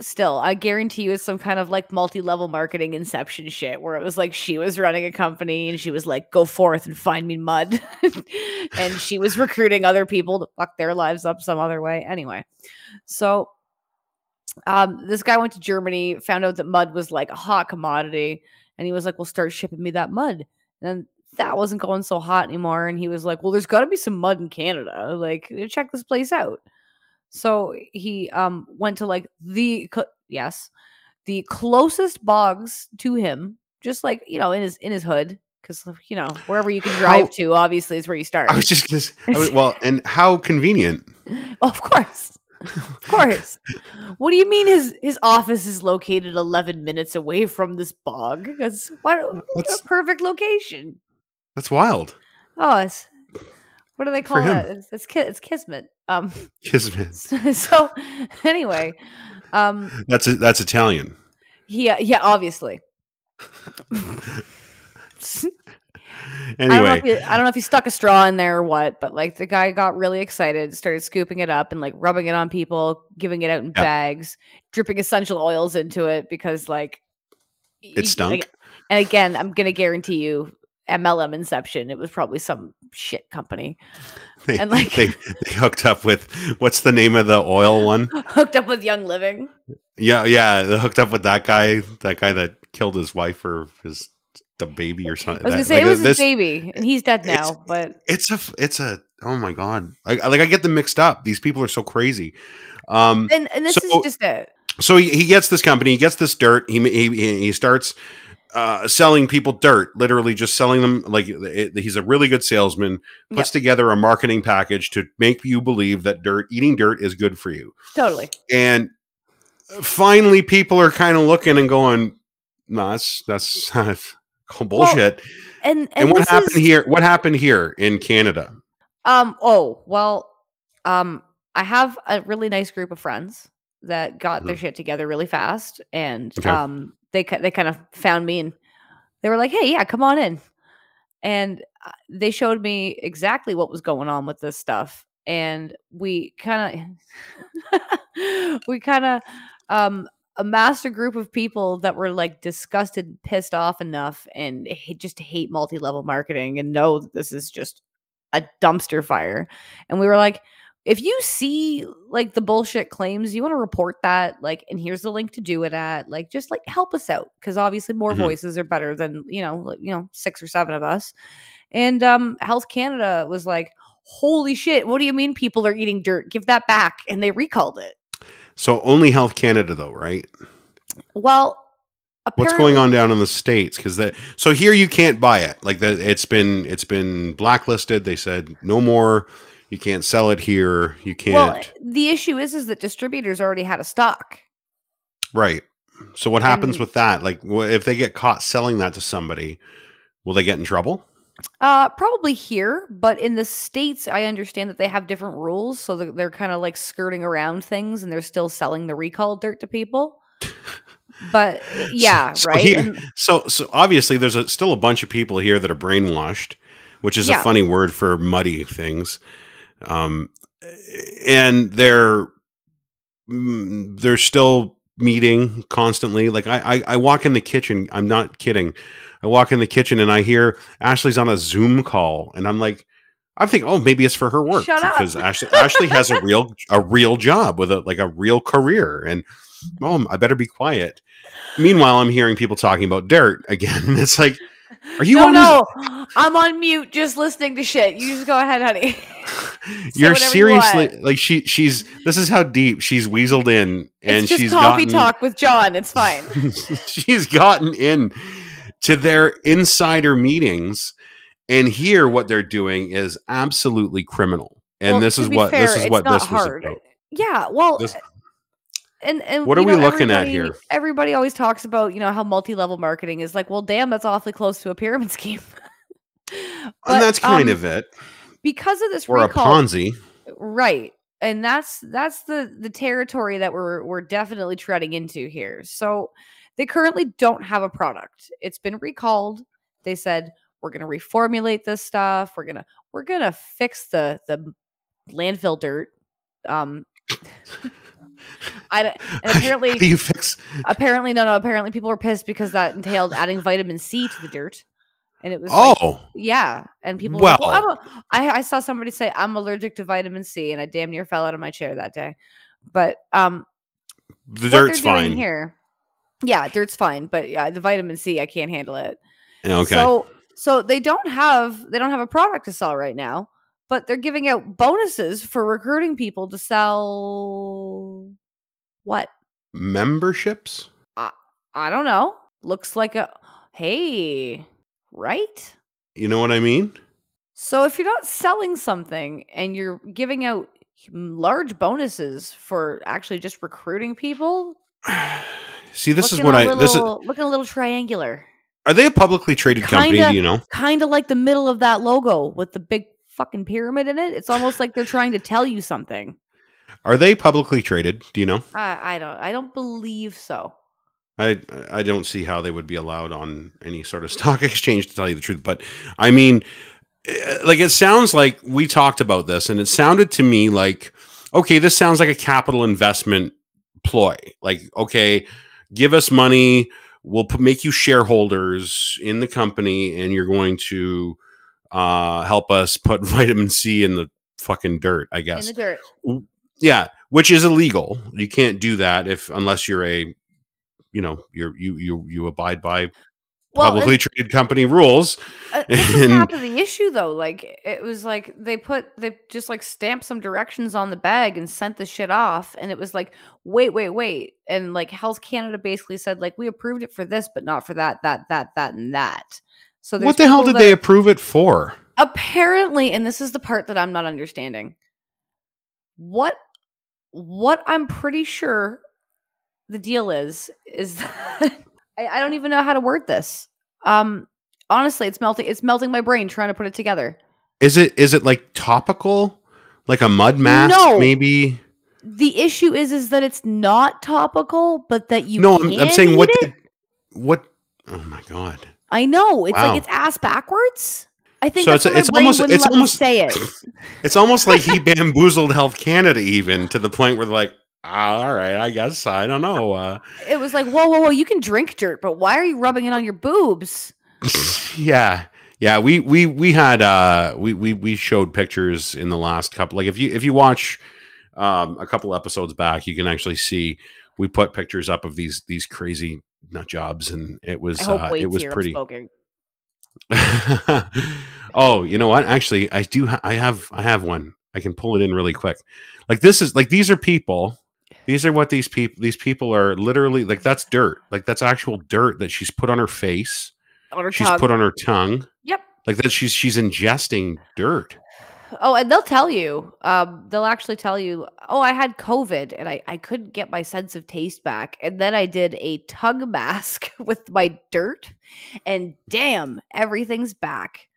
Speaker 2: Still, I guarantee you, it's some kind of like multi-level marketing inception shit where it was like she was running a company and she was like, "Go forth and find me mud," and she was recruiting other people to fuck their lives up some other way. Anyway, so um, this guy went to Germany, found out that mud was like a hot commodity, and he was like, "Well, start shipping me that mud." And that wasn't going so hot anymore, and he was like, "Well, there's got to be some mud in Canada. Like, check this place out." So he um went to like the cl- yes, the closest bogs to him, just like you know in his in his hood, because you know wherever you can drive
Speaker 1: How-
Speaker 2: to, obviously is where you start.
Speaker 1: I was just gonna s- I was- well, and how convenient.
Speaker 2: of course, of course. what do you mean his his office is located eleven minutes away from this bog? That's what what a perfect location.
Speaker 1: That's wild.
Speaker 2: Oh, it's what do they call that? It's it's, ki- it's kismet. Um.
Speaker 1: Kismet.
Speaker 2: so anyway, um.
Speaker 1: That's that's Italian.
Speaker 2: Yeah, yeah, obviously. I don't, know
Speaker 1: Anyway,
Speaker 2: if he, I don't know if he stuck a straw in there or what, but like the guy got really excited, started scooping it up and like rubbing it on people, giving it out in
Speaker 1: Yeah.
Speaker 2: bags, dripping essential oils into it because like
Speaker 1: it stunk.
Speaker 2: like- and again, I'm gonna guarantee you, MLM Inception, it was probably some shit company
Speaker 1: They,
Speaker 2: and, like-
Speaker 1: they they hooked up with what's the name of the oil one?
Speaker 2: hooked up with Young Living.
Speaker 1: Yeah, yeah, they hooked up with that guy, that guy that killed his wife or his the baby or something.
Speaker 2: I was gonna
Speaker 1: that-
Speaker 2: say
Speaker 1: like,
Speaker 2: it was
Speaker 1: this-
Speaker 2: his baby, and he's dead
Speaker 1: it's-
Speaker 2: now. But
Speaker 1: It's a it's a oh my god. I- like I get them mixed up. These people are so crazy. Um
Speaker 2: and and this
Speaker 1: So-
Speaker 2: is just it.
Speaker 1: so he, he gets this company, he gets this dirt, he he, he starts uh, selling people dirt, literally just selling them like it, he's a really good salesman. Puts together a marketing package to make you believe that dirt, eating dirt, is good for you.
Speaker 2: Totally.
Speaker 1: And finally, people are kind of looking and going, "No, that's that's bullshit."
Speaker 2: And and,
Speaker 1: and what happened
Speaker 2: is-
Speaker 1: here? What happened here in Canada?
Speaker 2: Um. Oh well. Um. I have a really nice group of friends that got their shit together really fast, and
Speaker 1: Okay.
Speaker 2: um, they they kind of found me and they were like, "Hey, yeah, come on in," and uh, they showed me exactly what was going on with this stuff, and we kind of we kind of um amassed a group of people that were like disgusted, pissed off enough, and just hate multi-level marketing and know that this is just a dumpster fire. And we were like, if you see like the bullshit claims, you want to report that, like, and here's the link to do it at, like, just like help us out because obviously more
Speaker 1: Mhm.
Speaker 2: voices are better than you know, like, you know, six or seven of us. And um, Health Canada was like, holy shit, what do you mean people are eating dirt? Give that back, and they recalled it.
Speaker 1: So only Health Canada, though, right?
Speaker 2: Well,
Speaker 1: What's going on down in the states? Because that so here you can't buy it. Like that, it's been it's been blacklisted. They said no more. You can't sell it here. You can't.
Speaker 2: Well, the issue is, is that distributors already had a stock.
Speaker 1: right. So what happens
Speaker 2: and-
Speaker 1: with that? Like, if they get caught selling that to somebody, will they get in trouble?
Speaker 2: Uh, probably here, but in the states, I understand that they have different rules, so they're, they're kind of like skirting around things, and they're still selling the recall dirt to people. But yeah,
Speaker 1: So
Speaker 2: right.
Speaker 1: here-
Speaker 2: And-
Speaker 1: so so obviously there's a, still a bunch of people here that are brainwashed, which is
Speaker 2: Yeah.
Speaker 1: a funny word for muddy things. Um, and they're mm, they're still meeting constantly. Like I, I I walk in the kitchen. I'm not kidding. I walk in the kitchen and I hear Ashley's on a Zoom call, and I'm like. I think, oh, maybe it's for her work
Speaker 2: Shut
Speaker 1: because Ashley Ashley has a real a real job with a like a real career, and oh, I better be quiet. Meanwhile, I'm hearing people talking about dirt again, and it's like, are you
Speaker 2: no,
Speaker 1: on
Speaker 2: no, I'm on mute, just listening to shit. You just go ahead, honey.
Speaker 1: You're
Speaker 2: whatever you
Speaker 1: seriously like she she's this is how deep she's weaseled in, and
Speaker 2: it's just
Speaker 1: she's
Speaker 2: coffee
Speaker 1: gotten
Speaker 2: talk with John. It's fine.
Speaker 1: she's gotten in to their insider meetings, and here what they're doing is absolutely criminal. And
Speaker 2: Well,
Speaker 1: this is what this is what
Speaker 2: not
Speaker 1: this was
Speaker 2: hard.
Speaker 1: about.
Speaker 2: Yeah, well,
Speaker 1: This-
Speaker 2: and and
Speaker 1: What are we
Speaker 2: know,
Speaker 1: looking at here?
Speaker 2: Everybody always talks about you know how multi-level marketing is like. Well, damn, that's awfully close to a pyramid scheme.
Speaker 1: and that's kind
Speaker 2: um,
Speaker 1: of it,
Speaker 2: because of this
Speaker 1: or a
Speaker 2: recall,
Speaker 1: Ponzi.
Speaker 2: right? And that's that's the the territory that we're we're definitely treading into here. So they currently don't have a product. It's been recalled. They said we're going to reformulate this stuff. We're gonna we're gonna fix the the landfill dirt. Um, I and apparently
Speaker 1: you fix?
Speaker 2: apparently no no apparently people were pissed because that entailed adding vitamin C to the dirt, and it was like,
Speaker 1: Oh,
Speaker 2: yeah, and people were like, well, I'm
Speaker 1: Well-
Speaker 2: a, I, I saw somebody say I'm allergic to vitamin C, and I damn near fell out of my chair that day. But um,
Speaker 1: the dirt's fine.
Speaker 2: here. Yeah, dirt's fine, but yeah, the vitamin C I can't handle it.
Speaker 1: Okay.
Speaker 2: So so they don't have they don't have a product to sell right now, but they're giving out bonuses for recruiting people to sell what?
Speaker 1: Memberships?
Speaker 2: I I don't know. Looks like a hey, right?
Speaker 1: You know what I mean?
Speaker 2: So if you're not selling something and you're giving out large bonuses for actually just recruiting people,
Speaker 1: See, this is what I this is
Speaker 2: looking a little triangular,
Speaker 1: are they a publicly traded company,
Speaker 2: Kinda-
Speaker 1: do you know?
Speaker 2: kind of like the middle of that logo with the big fucking pyramid in it. It's almost like they're trying to tell you something.
Speaker 1: Are they publicly traded? Do you know?
Speaker 2: I, I don't I don't believe so.
Speaker 1: I I don't see how they would be allowed on any sort of stock exchange to tell you the truth. But I mean, eh, like it sounds like we talked about this, and it sounded to me like okay, this sounds like a capital investment ploy. Like okay, give us money, we'll p- make you shareholders in the company, and you're going to uh help us put vitamin C in the fucking dirt. I guess
Speaker 2: In the dirt.
Speaker 1: yeah which is illegal you can't do that if unless you're a you know you're you you you abide by
Speaker 2: Well,
Speaker 1: publicly traded company rules.
Speaker 2: Uh, this is half of the issue, though. Like, it was like they put they just like stamped some directions on the bag and sent the shit off, and it was like, wait, wait, wait, and like Health Canada basically said like we approved it for this, but not for that, that, that, that, and that. So
Speaker 1: What the hell did they approve it for?
Speaker 2: apparently and this is the part that i'm not understanding what what i'm pretty sure the deal is is that I, I don't even know how to word this um honestly it's melting it's melting my brain trying to put it together
Speaker 1: Is it is it like topical? Like a mud mask,
Speaker 2: No.
Speaker 1: maybe?
Speaker 2: the issue is is that it's not topical but that you
Speaker 1: no, I'm, I'm saying what did, what oh my god.
Speaker 2: I know it's
Speaker 1: Wow.
Speaker 2: like it's ass backwards i think
Speaker 1: So it's- it's almost- it's almost-
Speaker 2: say it
Speaker 1: It's almost like he bamboozled Health Canada even to the point where they're like, "Ah, all right, I guess I don't know. Uh,
Speaker 2: it was like whoa whoa whoa you can drink dirt but why are you rubbing it on your boobs
Speaker 1: yeah. Yeah, we we we had uh we we we showed pictures in the last couple like if you if you watch um a couple episodes back, you can actually see we put pictures up of these these crazy nut jobs and it was uh, it was pretty oh, you know what? Actually, I do. Ha- I have. I have one. I can pull it in really quick. Like this is like these are people. These are what these people. These people are literally like that's dirt. Like that's actual dirt that she's put on her face.
Speaker 2: on her
Speaker 1: She's
Speaker 2: tongue.
Speaker 1: put on her tongue.
Speaker 2: Yep.
Speaker 1: Like that. She's she's ingesting dirt.
Speaker 2: Oh, and they'll tell you. Um, they'll actually tell you. Oh, I had COVID, and I I couldn't get my sense of taste back, and then I did a tongue mask with my dirt, and damn, everything's back.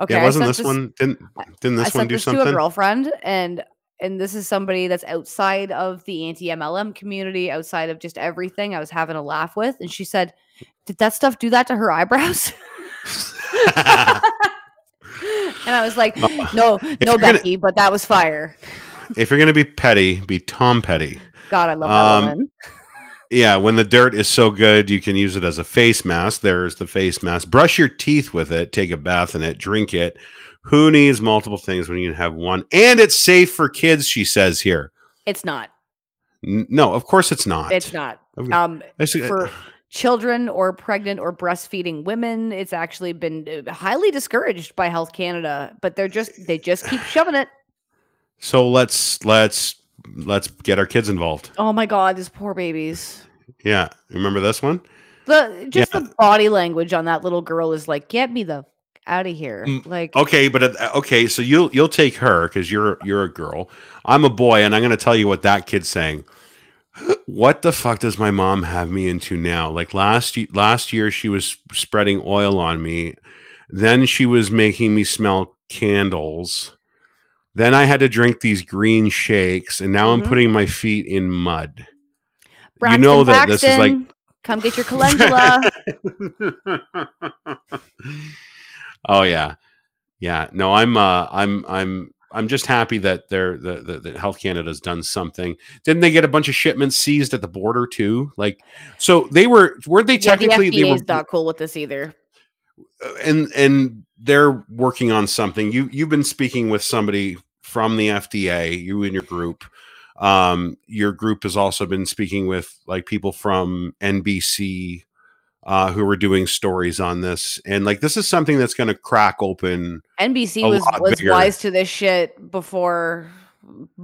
Speaker 2: Okay,
Speaker 1: yeah,
Speaker 2: I
Speaker 1: wasn't
Speaker 2: sent
Speaker 1: this, one? Didn't didn't
Speaker 2: I
Speaker 1: this one do
Speaker 2: this to a girlfriend, and and this is somebody that's outside of the anti MLM community, outside of just everything. I was having a laugh with, and she said, "Did that stuff do that to her eyebrows?" and I was like, "No, no,
Speaker 1: you're gonna-
Speaker 2: Becky, but that was fire."
Speaker 1: if you're gonna be petty, be Tom Petty.
Speaker 2: God, I love
Speaker 1: Um,
Speaker 2: that woman.
Speaker 1: Yeah, when the dirt is so good, you can use it as a face mask. There's the face mask. Brush your teeth with it, take a bath in it, drink it. Who needs multiple things when you can have one? And it's safe for kids, she says here.
Speaker 2: It's not.
Speaker 1: N- no, of course it's not.
Speaker 2: It's not. Um,
Speaker 1: It's- uh,
Speaker 2: for children or pregnant or breastfeeding women, it's actually been uh, highly discouraged by Health Canada. But they're just they just keep shoving it.
Speaker 1: so let's let's let's get our kids involved.
Speaker 2: Oh my God, these poor babies.
Speaker 1: Yeah, remember this one?
Speaker 2: The just
Speaker 1: Yeah.
Speaker 2: the body language on that little girl is like, get me the out of here.
Speaker 1: Mm,
Speaker 2: Like,
Speaker 1: Okay, but uh, okay, so you'll you'll take her because you're you're a girl. I'm a boy, and I'm going to tell you what that kid's saying. What the fuck does my mom have me into now? Like last last year, she was spreading oil on me. Then she was making me smell candles. Then I had to drink these green shakes, and now
Speaker 2: Mhm.
Speaker 1: I'm putting my feet in mud.
Speaker 2: Braxton,
Speaker 1: you know that this is like
Speaker 2: Braxton, come get your calendula.
Speaker 1: oh yeah yeah no i'm uh i'm i'm i'm just happy that they're the, the, the health canada's done something. Didn't they get a bunch of shipments seized at the border too? Like so they were weren't they
Speaker 2: yeah, the
Speaker 1: technically they were
Speaker 2: FDA's not cool with this either.
Speaker 1: and and they're working on something. You you've been speaking with somebody from the fda you and your group. Um your group has also been speaking with like people from nbc uh who were doing stories on this and like this is something that's going to crack open
Speaker 2: NBC was was
Speaker 1: bigger.
Speaker 2: wise to this shit before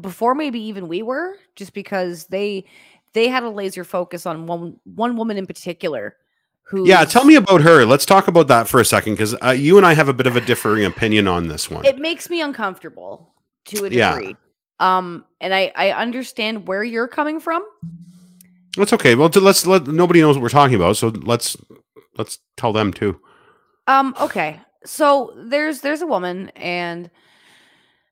Speaker 2: before maybe even we were, just because they they had a laser focus on one one woman in particular. Who
Speaker 1: yeah tell me about her let's talk about that for a second because uh, you and i have a bit of a differing opinion on this one
Speaker 2: it makes me uncomfortable to a
Speaker 1: Yeah.
Speaker 2: degree. Um, and I I understand where you're coming from.
Speaker 1: That's okay well let's let nobody knows what we're talking about so let's let's tell them too
Speaker 2: Um, okay. So there's there's a woman and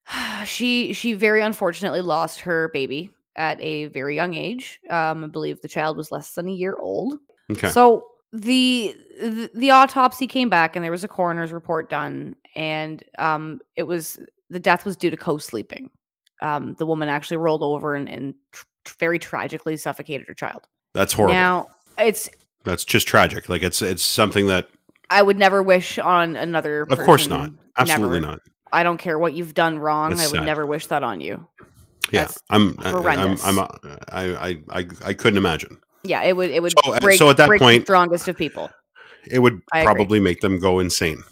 Speaker 2: she she very unfortunately lost her baby at a very young age. Um, I believe the child was less than a year old.
Speaker 1: okay
Speaker 2: So the, the the autopsy came back and there was a coroner's report done and um it was the death was due to co-sleeping. Um, the woman actually rolled over and, and tr- very tragically suffocated her child.
Speaker 1: that's horrible
Speaker 2: Now it's
Speaker 1: That's just tragic. Like it's it's something that
Speaker 2: I would never wish on another.
Speaker 1: of course not. Absolutely
Speaker 2: Never.
Speaker 1: not.
Speaker 2: I don't care what you've done wrong.
Speaker 1: That's
Speaker 2: I would
Speaker 1: sad.
Speaker 2: never wish that on you.
Speaker 1: Yeah.
Speaker 2: That's
Speaker 1: I'm I- I'm
Speaker 2: horrendous.
Speaker 1: I'm uh, I I I I couldn't imagine.
Speaker 2: Yeah, it would it would
Speaker 1: So, uh,
Speaker 2: break,
Speaker 1: so at that point-
Speaker 2: strongest of people.
Speaker 1: it would
Speaker 2: I agree.
Speaker 1: probably make them go insane.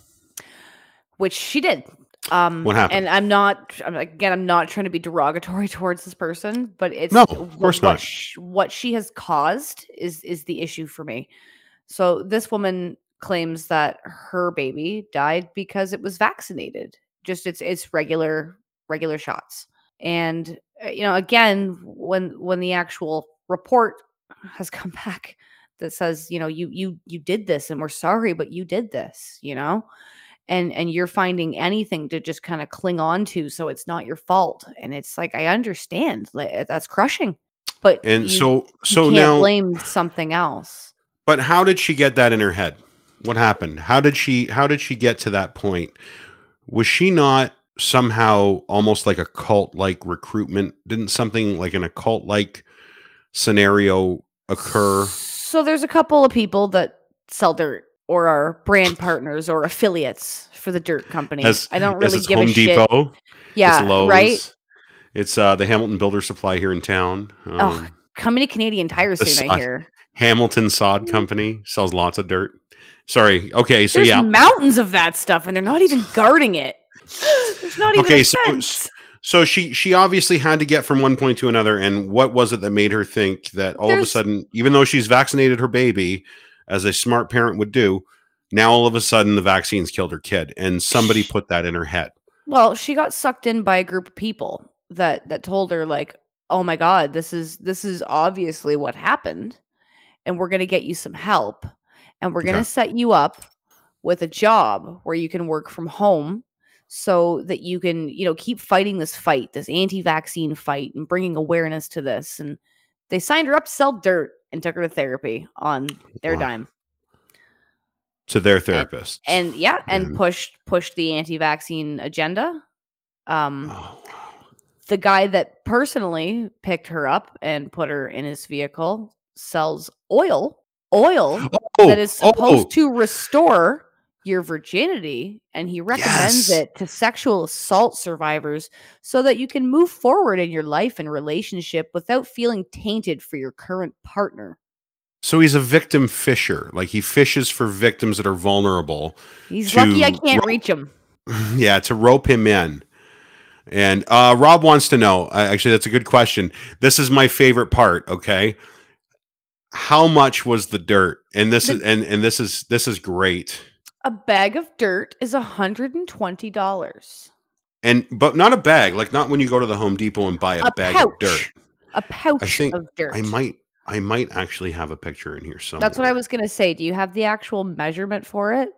Speaker 2: which she did. Um,
Speaker 1: What happened?
Speaker 2: And I'm not I'm, again. I'm not trying to be derogatory towards this person, but it's
Speaker 1: No, of course
Speaker 2: what
Speaker 1: not.
Speaker 2: sh- what she has caused is is the issue for me. So this woman claims that her baby died because it was vaccinated. Just it's it's regular regular shots. And uh, you know, again, when when the actual report has come back that says, you know, you you you did this and we're sorry, but you did this, you know? And and you're finding anything to just kind of cling on to so it's not your fault and it's like i understand uh, that's crushing but
Speaker 1: And
Speaker 2: you-
Speaker 1: so,
Speaker 2: you
Speaker 1: so
Speaker 2: can't
Speaker 1: now,
Speaker 2: blame something else
Speaker 1: but how did she get that in her head? What happened? How did she? How did she get to that point? Was she not somehow almost like a cult like recruitment? Didn't something like an occult like scenario occur?
Speaker 2: so there's a couple of people that sell dirt or are brand partners or affiliates for the dirt company
Speaker 1: As-
Speaker 2: i don't really give
Speaker 1: Home
Speaker 2: a shit
Speaker 1: Depot.
Speaker 2: yeah
Speaker 1: it's Lowe's.
Speaker 2: right
Speaker 1: It's uh, the Hamilton Builder Supply here in town. Um,
Speaker 2: oh coming to canadian tire soon i hear
Speaker 1: Hamilton Sod Company sells lots of dirt. Sorry. Okay. So
Speaker 2: there's
Speaker 1: yeah.
Speaker 2: mountains of that stuff and they're not even guarding it there's not even
Speaker 1: Okay, so-. So she she obviously had to get from one point to another. And what was it that made her think that all of a sudden, even though she's vaccinated her baby, as a smart parent would do, now all of a sudden the vaccines killed her kid, and somebody put that in her head.
Speaker 2: Well, she got sucked in by a group of people that that told her like, "Oh my god, this is this is obviously what happened and we're going to get you some help and we're going to
Speaker 1: Okay.
Speaker 2: set you up with a job where you can work from home so that you can, you know, keep fighting this fight, this anti-vaccine fight and bringing awareness to this." And they signed her up to sell dirt and took her to therapy on their
Speaker 1: Wow.
Speaker 2: dime.
Speaker 1: To their therapist.
Speaker 2: And yeah, and
Speaker 1: Yeah.
Speaker 2: pushed pushed the anti-vaccine agenda. Um
Speaker 1: oh,
Speaker 2: the guy that personally picked her up and put her in his vehicle sells oil, oil
Speaker 1: Oh,
Speaker 2: that is supposed
Speaker 1: oh,
Speaker 2: to restore your virginity. And he recommends
Speaker 1: Yes.
Speaker 2: it to sexual assault survivors so that you can move forward in your life and relationship without feeling tainted for your current partner.
Speaker 1: So he's a victim fisher. Like he fishes for victims that are vulnerable.
Speaker 2: He's lucky I can't
Speaker 1: ro-
Speaker 2: reach him.
Speaker 1: yeah, to rope him in. And uh, Rob wants to know. Uh, actually, that's a good question. This is my favorite part. Okay, how much was the dirt? And this is and and this is this is great.
Speaker 2: A bag of dirt is $120.
Speaker 1: And but not a bag. Like not when you go to the Home Depot and buy a,
Speaker 2: A
Speaker 1: bag
Speaker 2: pouch.
Speaker 1: of dirt.
Speaker 2: A pouch
Speaker 1: I think
Speaker 2: of dirt.
Speaker 1: I might I might actually have a picture in here somewhere.
Speaker 2: That's what I was gonna say. Do you have the actual measurement for it?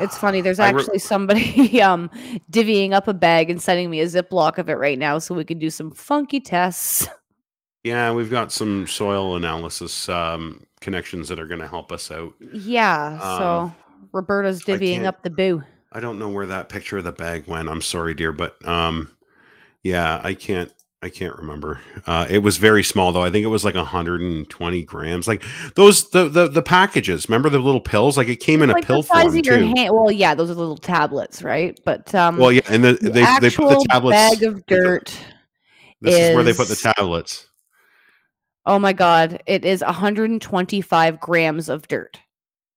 Speaker 2: It's funny. There's
Speaker 1: I re-
Speaker 2: actually somebody um divvying up a bag and sending me a ziploc of it right now, so we can do some funky tests.
Speaker 1: Yeah, we've got some soil analysis um, connections that are going to help us out.
Speaker 2: Yeah. so
Speaker 1: Um,
Speaker 2: Roberta's divvying up the boo.
Speaker 1: I don't know where that picture of the bag went. I'm sorry, dear, but um, yeah, I can't. I can't remember. Uh, it was very small though. I think it was like 120 grams. Like those the the, the packages. Remember the little pills? Like it came in a pill form too.
Speaker 2: hand. Well, yeah, those are little tablets, right? But um,
Speaker 1: Well, yeah, and the,
Speaker 2: the
Speaker 1: they they put the tablets.
Speaker 2: bag of dirt.
Speaker 1: this is, where they put the tablets.
Speaker 2: Oh my god, it is 125 grams of dirt.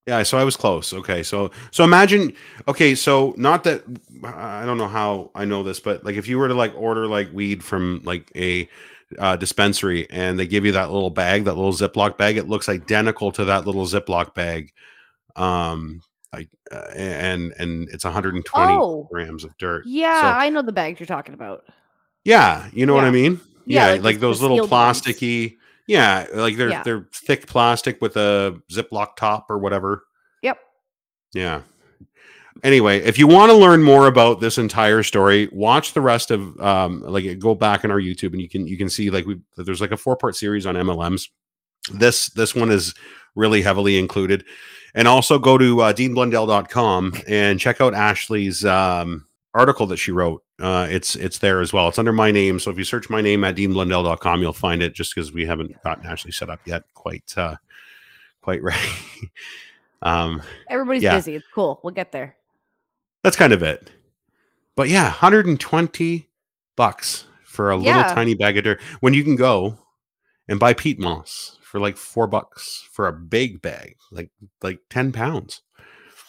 Speaker 1: Yeah, so I was close. Okay, so so imagine. Okay, so not that I don't know how I know this, but like if you were to like order like weed from like a uh, dispensary and they give you that little bag, that little Ziploc bag, it looks identical to that little Ziploc bag. Um, like uh, and and it's 120
Speaker 2: Oh.
Speaker 1: grams of dirt.
Speaker 2: Yeah,
Speaker 1: So-
Speaker 2: I know the bags you're talking about.
Speaker 1: yeah, you know what I mean.
Speaker 2: Yeah,
Speaker 1: Yeah,
Speaker 2: like
Speaker 1: like, those little
Speaker 2: plasticky. ones.
Speaker 1: Yeah, like they're
Speaker 2: Yeah.
Speaker 1: they're thick plastic with a Ziploc top or whatever.
Speaker 2: Yep.
Speaker 1: Yeah. Anyway, if you want to learn more about this entire story, watch the rest of um like go back on our YouTube and you can you can see like we there's like a four part series on MLMs. This this one is really heavily included. And also go to uh, deanblundell.com and check out Ashley's um article that she wrote. Uh it's it's there as well. It's under my name. So if you search my name at deanblundell.com, you'll find it just because we haven't gotten actually set up yet quite uh quite right. um
Speaker 2: Everybody's
Speaker 1: Yeah.
Speaker 2: busy. It's cool. We'll get there.
Speaker 1: that's kind of it. But yeah, 120 bucks for a
Speaker 2: Yeah.
Speaker 1: little tiny bag of dirt when you can go and buy peat moss for like four bucks for a big bag, like like 10 pounds.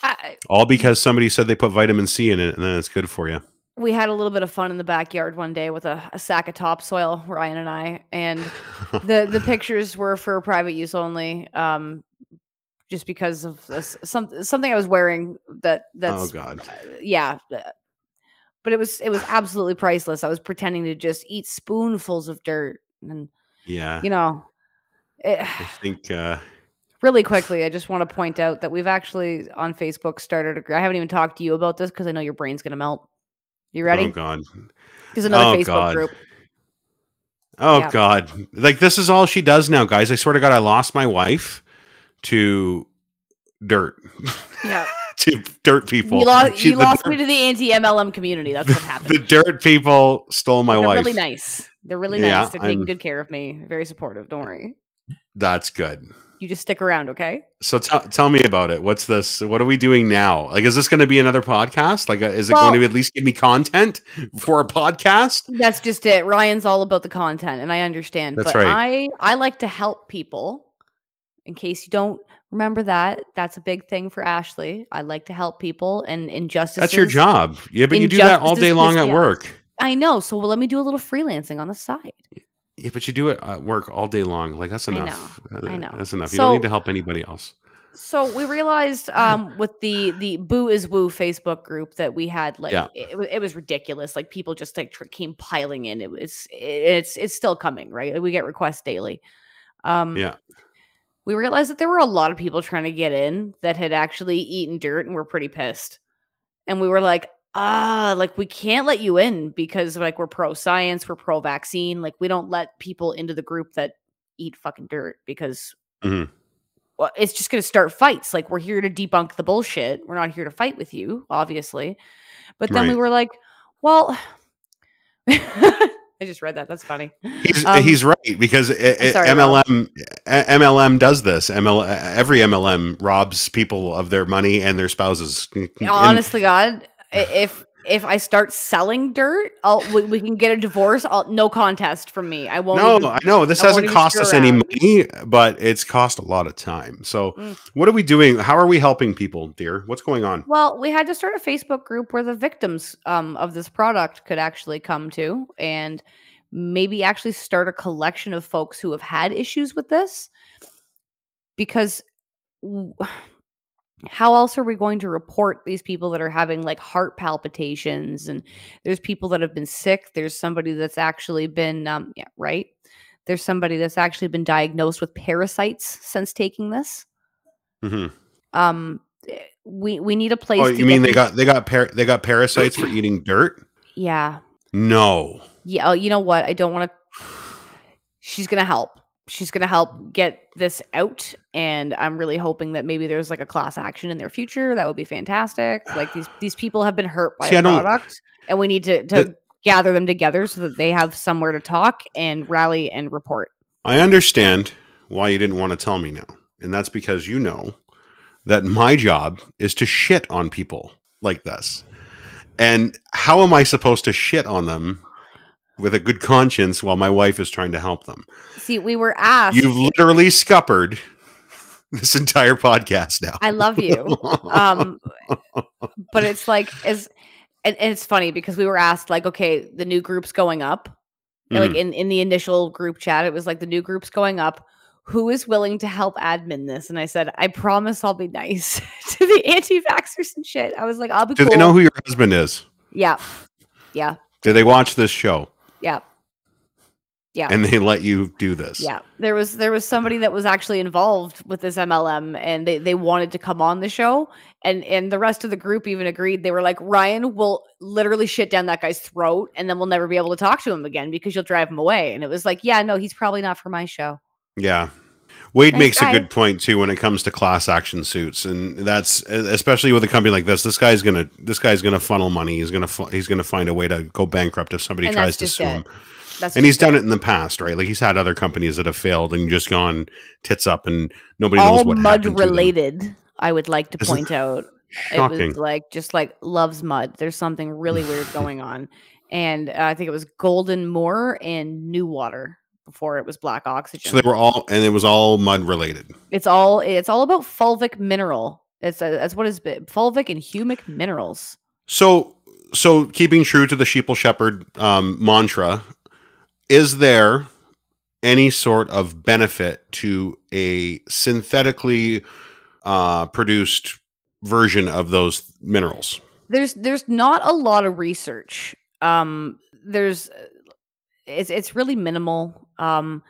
Speaker 2: I,
Speaker 1: All because somebody said they put vitamin C in it and then it's good for you.
Speaker 2: we had a little bit of fun in the backyard one day with a, a sack of topsoil, Ryan and I, and the the pictures were for private use only. Um, just because of this, some something I was wearing that that's oh
Speaker 1: God.
Speaker 2: uh, yeah. uh, But it was it was absolutely priceless. I was pretending to just eat spoonfuls of dirt, and
Speaker 1: Yeah.
Speaker 2: you know, it,
Speaker 1: I think uh
Speaker 2: really quickly, I just want to point out that we've actually on Facebook started. A, I haven't even talked to you about this because I know your brain's gonna melt. You ready?
Speaker 1: Oh God.
Speaker 2: There's another
Speaker 1: Oh,
Speaker 2: Facebook
Speaker 1: God.
Speaker 2: group.
Speaker 1: Oh
Speaker 2: Yeah.
Speaker 1: God. Like this is all she does now, guys. I swear to God, I lost my wife to dirt.
Speaker 2: Yeah.
Speaker 1: to dirt people.
Speaker 2: You lost,
Speaker 1: She-
Speaker 2: you lost
Speaker 1: dirt-
Speaker 2: me to the anti MLM community. That's what happened.
Speaker 1: The dirt people stole my
Speaker 2: They're
Speaker 1: wife.
Speaker 2: really nice. They're really
Speaker 1: Yeah,
Speaker 2: nice. They're taking
Speaker 1: I'm-
Speaker 2: good care of me. Very supportive. Don't worry.
Speaker 1: That's good.
Speaker 2: You just stick around, okay?
Speaker 1: So tell tell me about it. What's this? What are we doing now? Like, is this going to be another podcast? Like, uh, is it
Speaker 2: Well-
Speaker 1: going to at least give me content for a podcast?
Speaker 2: That's just it. Ryan's all about the content, and I understand.
Speaker 1: That's
Speaker 2: but
Speaker 1: right.
Speaker 2: I I like to help people. In case you don't remember that, that's a big thing for Ashley. I like to help people and injustices.
Speaker 1: That's your job. Yeah, but you do that all day long at work.
Speaker 2: I know. So well, let me do a little freelancing on the side.
Speaker 1: Yeah, but you do it at work all day long. Like that's enough.
Speaker 2: I know,
Speaker 1: enough.
Speaker 2: I
Speaker 1: Uh,
Speaker 2: know.
Speaker 1: That's enough. you don't need to help anybody else.
Speaker 2: So we realized um, with the the Boo is Woo Facebook group that we had like
Speaker 1: Yeah.
Speaker 2: it, it was ridiculous. Like people just like came piling in. It was it's it's still coming, right? We get requests daily. Um,
Speaker 1: Yeah.
Speaker 2: We realized that there were a lot of people trying to get in that had actually eaten dirt and were pretty pissed. And we were like, ah, like we can't let you in because like we're pro science, we're pro vaccine. Like we don't let people into the group that eat fucking dirt because
Speaker 1: Mhm.
Speaker 2: well, it's just going to start fights. Like we're here to debunk the bullshit. We're not here to fight with you, obviously. But then we were like, well, I just read that. That's funny.
Speaker 1: He's
Speaker 2: Um,
Speaker 1: he's right because i- i-
Speaker 2: sorry,
Speaker 1: MLM uh, MLM does this. ML every MLM robs people of their money and their spouses.
Speaker 2: Honestly, God, if if I start selling dirt, I'll we, we can get a divorce. I'll, no contest from me. I won't.
Speaker 1: no,
Speaker 2: even-
Speaker 1: I know this
Speaker 2: I
Speaker 1: hasn't cost us any money, but it's cost a lot of time. So,
Speaker 2: Mm.
Speaker 1: what are we doing? How are we helping people, dear? What's going on?
Speaker 2: Well, we had to start a Facebook group where the victims um, of this product could actually come to and maybe actually start a collection of folks who have had issues with this. Because w- how else are we going to report these people that are having like heart palpitations? And there's people that have been sick. There's somebody that's actually been um yeah right? There's somebody that's actually been diagnosed with parasites since taking this.
Speaker 1: Mhm.
Speaker 2: um eh, we we need a place
Speaker 1: Oh,
Speaker 2: to
Speaker 1: you mean they got they got par- they got parasites for eating dirt?
Speaker 2: yeah.
Speaker 1: No.
Speaker 2: yeah oh, you know what? I don't want to she's gonna help she's gonna help get this out and i'm really hoping that maybe there's like a class action in their future that would be fantastic like these these people have been hurt by
Speaker 1: See,
Speaker 2: product and we need to to
Speaker 1: The-
Speaker 2: gather them together so that they have somewhere to talk and rally and report
Speaker 1: I understand why you didn't want to tell me now. And that's because you know that my job is to shit on people like this. And how am I supposed to shit on them with a good conscience while my wife is trying to help them?
Speaker 2: see we were asked
Speaker 1: You've literally scuppered this entire podcast now.
Speaker 2: I love you. um but it's like as and, and it's funny because we were asked like okay the new group's going up And, like
Speaker 1: Mhm.
Speaker 2: in in the initial group chat it was like the new group's going up who is willing to help admin this and i said i promise i'll be nice to the anti-vaxxers and shit i was like i'll be
Speaker 1: Do
Speaker 2: cool
Speaker 1: they know who your husband is?
Speaker 2: yeah yeah
Speaker 1: Do they watch this show
Speaker 2: yeah yeah
Speaker 1: and they let you do this?
Speaker 2: Yeah, there was there was somebody that was actually involved with this MLM, and they they wanted to come on the show, and and the rest of the group even agreed. They were like, Ryan will literally shit down that guy's throat, and then we'll never be able to talk to him again because you'll drive him away. And it was like, yeah, no, he's probably not for my show.
Speaker 1: Yeah. Wade makes a good point too when it comes to class action suits, and that's especially with a company like this. This guy's gonna this guy's gonna funnel money. He's gonna he's gonna find a way to go bankrupt if somebody
Speaker 2: And
Speaker 1: tries to sue
Speaker 2: it.
Speaker 1: him.
Speaker 2: That's
Speaker 1: And he's done it in the past, right? Like he's had other companies that have failed and just gone tits up, and nobody knows
Speaker 2: all
Speaker 1: what
Speaker 2: mud
Speaker 1: happened to them.
Speaker 2: related. I would like to
Speaker 1: Isn't-
Speaker 2: point out. It was like just like loves mud. There's something really weird going on, and uh, I think it was Golden Moor and New Water before it was Black Oxygen.
Speaker 1: So they were all, and it was all mud related.
Speaker 2: It's all it's all about fulvic mineral It's uh, that's what is fulvic and humic minerals.
Speaker 1: So, so keeping true to the sheeple shepherd um, mantra, is there any sort of benefit to a synthetically uh, produced version of those minerals?
Speaker 2: There's there's not a lot of research. Um, there's it's it's really minimal. Um,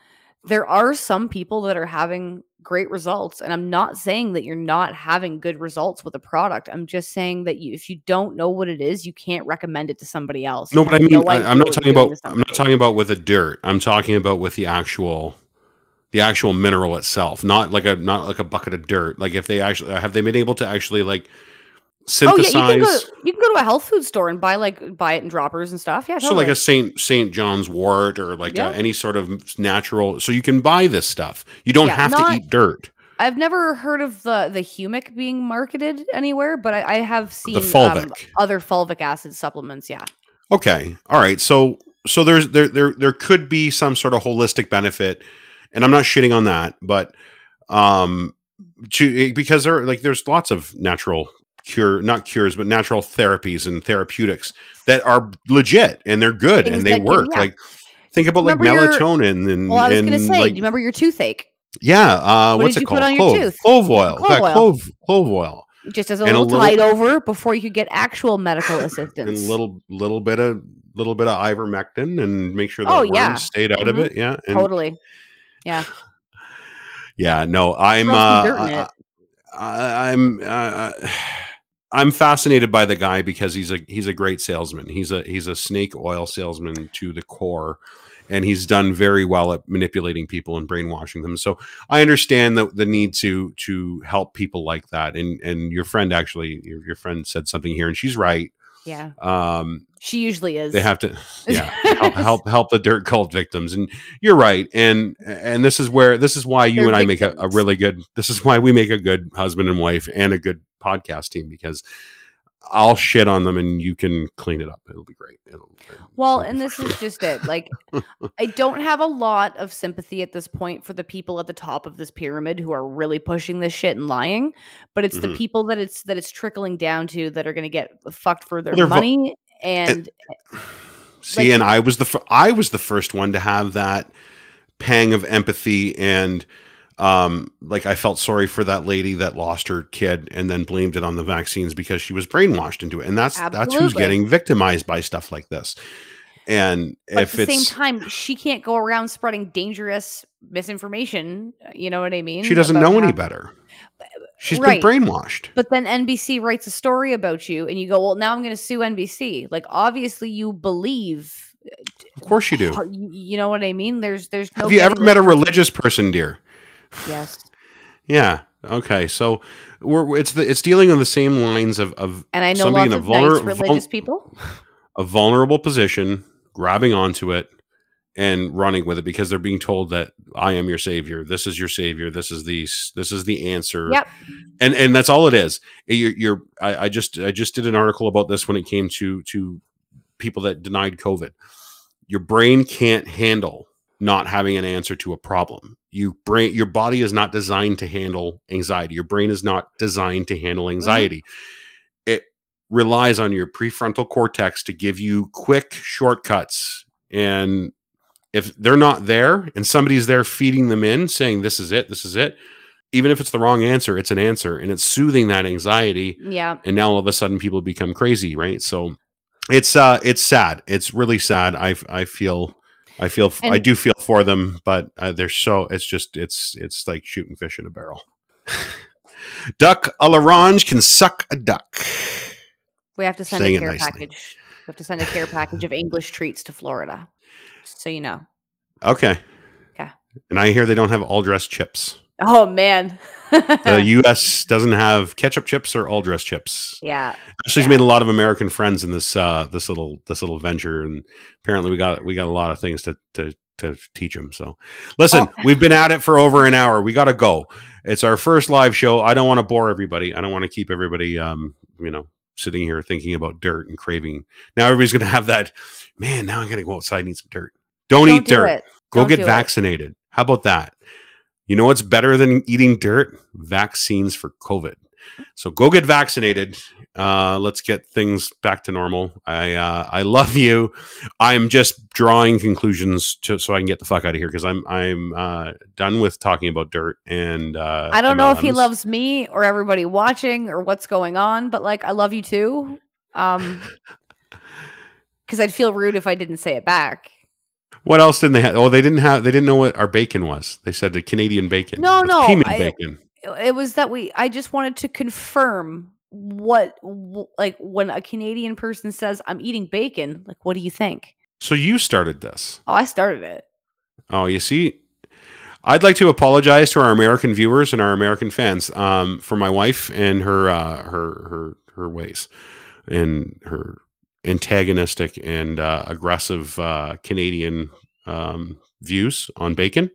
Speaker 2: there are some people that are having great results, and I'm not saying that you're not having good results with a product. I'm just saying that you, if you don't know what it is, you can't recommend it to somebody else.
Speaker 1: No, but I mean,
Speaker 2: no
Speaker 1: I, am not talking about. I'm not talking about with the dirt. I'm talking about with the actual, the actual mineral itself. Not like a not like a bucket of dirt. Like if they actually have they been able to actually like
Speaker 2: Oh yeah, you can go. You can go to a health food store and buy like buy it in droppers and stuff. Yeah,
Speaker 1: So like a Saint Saint John's wort or like
Speaker 2: Yeah.
Speaker 1: a, any sort of natural. So you can buy this stuff. You don't
Speaker 2: Yeah,
Speaker 1: have
Speaker 2: not-
Speaker 1: to eat dirt.
Speaker 2: I've never heard of the the humic being marketed anywhere, but I, I have seen um,
Speaker 1: fulvic.
Speaker 2: other fulvic acid supplements. Yeah,
Speaker 1: Okay. All right. So so there's there there there could be some sort of holistic benefit, and I'm not shitting on that, but um, to because there like there's lots of natural cure not cures but natural therapies and therapeutics that are legit and they're good
Speaker 2: Things
Speaker 1: and they
Speaker 2: can-
Speaker 1: work.
Speaker 2: yeah.
Speaker 1: Like think about like
Speaker 2: Remember your-
Speaker 1: melatonin and
Speaker 2: well, I was
Speaker 1: and
Speaker 2: gonna say,
Speaker 1: like
Speaker 2: do you remember your toothache?
Speaker 1: yeah. Uh,
Speaker 2: What
Speaker 1: what's
Speaker 2: did
Speaker 1: it
Speaker 2: you
Speaker 1: called?
Speaker 2: put on your
Speaker 1: clove,
Speaker 2: tooth?
Speaker 1: clove oil.
Speaker 2: Clove
Speaker 1: Yeah,
Speaker 2: oil.
Speaker 1: clove clove oil.
Speaker 2: Just as a
Speaker 1: And a
Speaker 2: little,
Speaker 1: little-
Speaker 2: tide over before you could get actual medical assistance
Speaker 1: and
Speaker 2: assistance.
Speaker 1: little little bit of little bit of ivermectin and make sure the
Speaker 2: Oh,
Speaker 1: worms
Speaker 2: yeah.
Speaker 1: stayed out of
Speaker 2: Mhm.
Speaker 1: it. Yeah, and
Speaker 2: totally. Yeah.
Speaker 1: yeah. No, I'm
Speaker 2: Throw some dirt
Speaker 1: uh. I, I'm uh, I'm fascinated by the guy because he's a he's a great salesman. He's a he's a snake oil salesman to the core. And he's done very well at manipulating people and brainwashing them. So I understand the, the need to to help people like that. And and your friend actually, your, your friend said something here, and she's right.
Speaker 2: Yeah.
Speaker 1: Um,
Speaker 2: She usually is.
Speaker 1: they have to yeah help, help help the dirt cult victims and you're right and and this is where this is why you
Speaker 2: They're
Speaker 1: and i make a, a really good this is why we make a good husband and wife and a good podcast team because i'll shit on them and you can clean it up it'll be great it'll,
Speaker 2: Well,
Speaker 1: it'll be
Speaker 2: and this is just it. Like, I don't have a lot of sympathy at this point for the people at the top of this pyramid who are really pushing this shit and lying. But it's the
Speaker 1: Mhm.
Speaker 2: people that it's that it's trickling down to that are going to get fucked for their
Speaker 1: they're vo-
Speaker 2: money. and
Speaker 1: see
Speaker 2: like-
Speaker 1: and i was the fir- i was the first one to have that pang of empathy and um like i felt sorry for that lady that lost her kid and then blamed it on the vaccines because she was brainwashed into it and that's that's who's getting victimized by stuff like this and
Speaker 2: but
Speaker 1: if
Speaker 2: at the same time, she can't go around spreading dangerous misinformation. uh, You know what I mean?
Speaker 1: she doesn't know any better She's
Speaker 2: Right.
Speaker 1: been brainwashed
Speaker 2: But then NBC writes a story about you, and you go, "Well, now I'm going to sue NBC." Like, obviously, you believe.
Speaker 1: of course you do
Speaker 2: You, know what I mean? There's, there's no.
Speaker 1: have you ever met a religious person dear
Speaker 2: Yes,
Speaker 1: yeah okay so we're it's the it's dealing on the same lines of of
Speaker 2: and I know
Speaker 1: somebody
Speaker 2: lots
Speaker 1: in
Speaker 2: of
Speaker 1: a vulner-
Speaker 2: nice
Speaker 1: vul-
Speaker 2: religious people.
Speaker 1: a vulnerable position, grabbing onto it and running with it because they're being told that I am your savior. This is your savior. This is the this is the answer.
Speaker 2: Yep.
Speaker 1: And and that's all it is. Eh, you're, you're I, I just I just did an article about this when it came to to people that denied COVID. Your brain can't handle not having an answer to a problem. You brain your body is not designed to handle anxiety. Your brain is not designed to handle anxiety. It relies on your prefrontal cortex to give you quick shortcuts. And if they're not there and somebody's there feeding them in saying this is it this is it even if it's the wrong answer it's an answer and it's soothing that anxiety.
Speaker 2: Yeah,
Speaker 1: and now all of a sudden people become crazy right? So it's uh it's sad. It's really sad. I i feel i feel i do feel for them but uh, they're so it's just it's it's like shooting fish in a barrel duck a l'orange can suck a duck
Speaker 2: we have to send
Speaker 1: Saying
Speaker 2: a care
Speaker 1: nicely.
Speaker 2: package. We have to send a care package of English treats to Florida, so you know.
Speaker 1: okay
Speaker 2: Okay.
Speaker 1: and i hear they don't have all dressed chips
Speaker 2: Oh man.
Speaker 1: the us doesn't have ketchup chips or all dressed chips
Speaker 2: yeah.
Speaker 1: Ashley's
Speaker 2: Yeah.
Speaker 1: made a lot of American friends in this uh this little this little venture, and apparently we got we got a lot of things to to to teach them. So, listen,
Speaker 2: Oh.
Speaker 1: we've been at it for over an hour. We got to go. It's our first live show. I don't want to bore everybody. I don't want to keep everybody um you know sitting here thinking about dirt and craving. Now everybody's gonna have that. Man, now I'm going to go outside and eat some dirt. Don't,
Speaker 2: Don't
Speaker 1: eat
Speaker 2: do
Speaker 1: dirt.
Speaker 2: it.
Speaker 1: Go
Speaker 2: Don't
Speaker 1: get
Speaker 2: do it.
Speaker 1: vaccinated. How about that? You know what's better than eating dirt? Vaccines for COVID. So go get vaccinated. Uh, let's get things back to normal. I uh, I love you. I'm just drawing conclusions to, so I can get the fuck out of here because I'm I'm uh, done with talking about dirt and uh,
Speaker 2: I don't know if he loves me or everybody watching or what's going on, but like I love you too. Um because I'd feel rude if I didn't say it back.
Speaker 1: What else didn't they have? Oh, they didn't have. They didn't know what our bacon was. They said the Canadian bacon.
Speaker 2: No, no, I-
Speaker 1: bacon.
Speaker 2: It was that we I just wanted to confirm what like when a Canadian person says I'm eating bacon, like what do you think?
Speaker 1: So you started this.
Speaker 2: Oh, I started it.
Speaker 1: Oh, you see, I'd like to apologize to our American viewers and our American fans um, for my wife and her uh, her her her ways and her antagonistic and uh, aggressive uh, Canadian um, views on bacon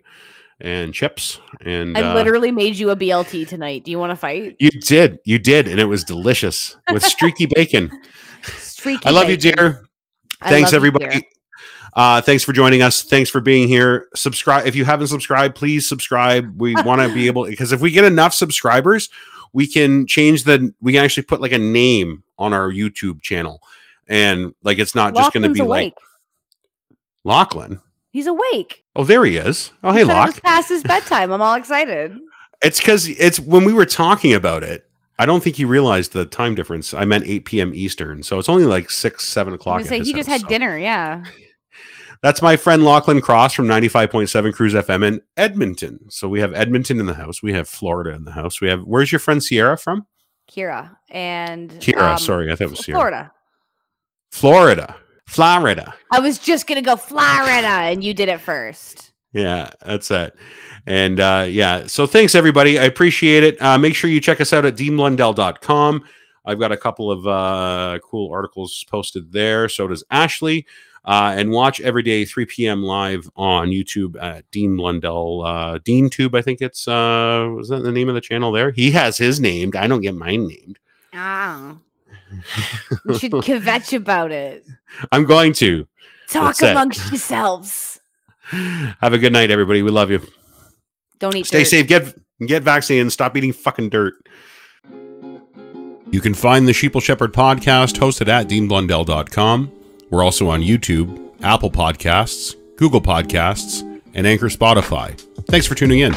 Speaker 1: and chips. And
Speaker 2: I
Speaker 1: uh,
Speaker 2: literally made you a BLT tonight. Do you want to fight?
Speaker 1: you did, you did, and it was delicious with streaky bacon.
Speaker 2: Streaky
Speaker 1: I love you, dear. Thanks
Speaker 2: you,
Speaker 1: everybody
Speaker 2: dear.
Speaker 1: uh thanks for joining us thanks for being here subscribe if you haven't subscribed please subscribe we want to be able because if we get enough subscribers we can change the we can actually put like a name on our youtube channel and like it's not just going to be
Speaker 2: awake.
Speaker 1: like lachlan
Speaker 2: He's awake.
Speaker 1: oh there he is oh
Speaker 2: He
Speaker 1: hey
Speaker 2: it past his bedtime. I'm all excited.
Speaker 1: it's because it's when we were talking about it i don't think he realized the time difference i meant 8 p.m eastern so it's only like 6 7 o'clock
Speaker 2: say he just had
Speaker 1: so.
Speaker 2: dinner. Yeah.
Speaker 1: That's my friend Lachlan Cross from 95.7 Cruise FM in Edmonton. So we have Edmonton in the house. We have Florida in the house. We have, where's your friend Sierra from?
Speaker 2: Kira and
Speaker 1: Kira,
Speaker 2: um,
Speaker 1: sorry. I thought it was Sierra.
Speaker 2: Florida.
Speaker 1: Florida. Florida.
Speaker 2: I was just gonna go Florida, and you did it first.
Speaker 1: Yeah, that's it. And uh, yeah, so thanks everybody. I appreciate it. Uh, make sure you check us out at deanblundell.com. I've got a couple of uh, cool articles posted there. So does Ashley. Uh, and watch every day 3 p.m. live on YouTube at Dean Blundell uh, Dean Tube. I think it's uh, was that the name of the channel there? He has his named. I don't get mine named.
Speaker 2: Ah, you should kvetch about it.
Speaker 1: I'm going to.
Speaker 2: Talk
Speaker 1: That's it.
Speaker 2: amongst yourselves.
Speaker 1: Have a good night, everybody. We love you.
Speaker 2: Don't eat.
Speaker 1: Stay
Speaker 2: dirt.
Speaker 1: safe. Get get vaccinated. Stop eating fucking dirt. You can find the Sheeple Shepherd podcast hosted at deanblundell.com. We're also on YouTube, Apple Podcasts, Google Podcasts, and Anchor Spotify. Thanks for tuning in.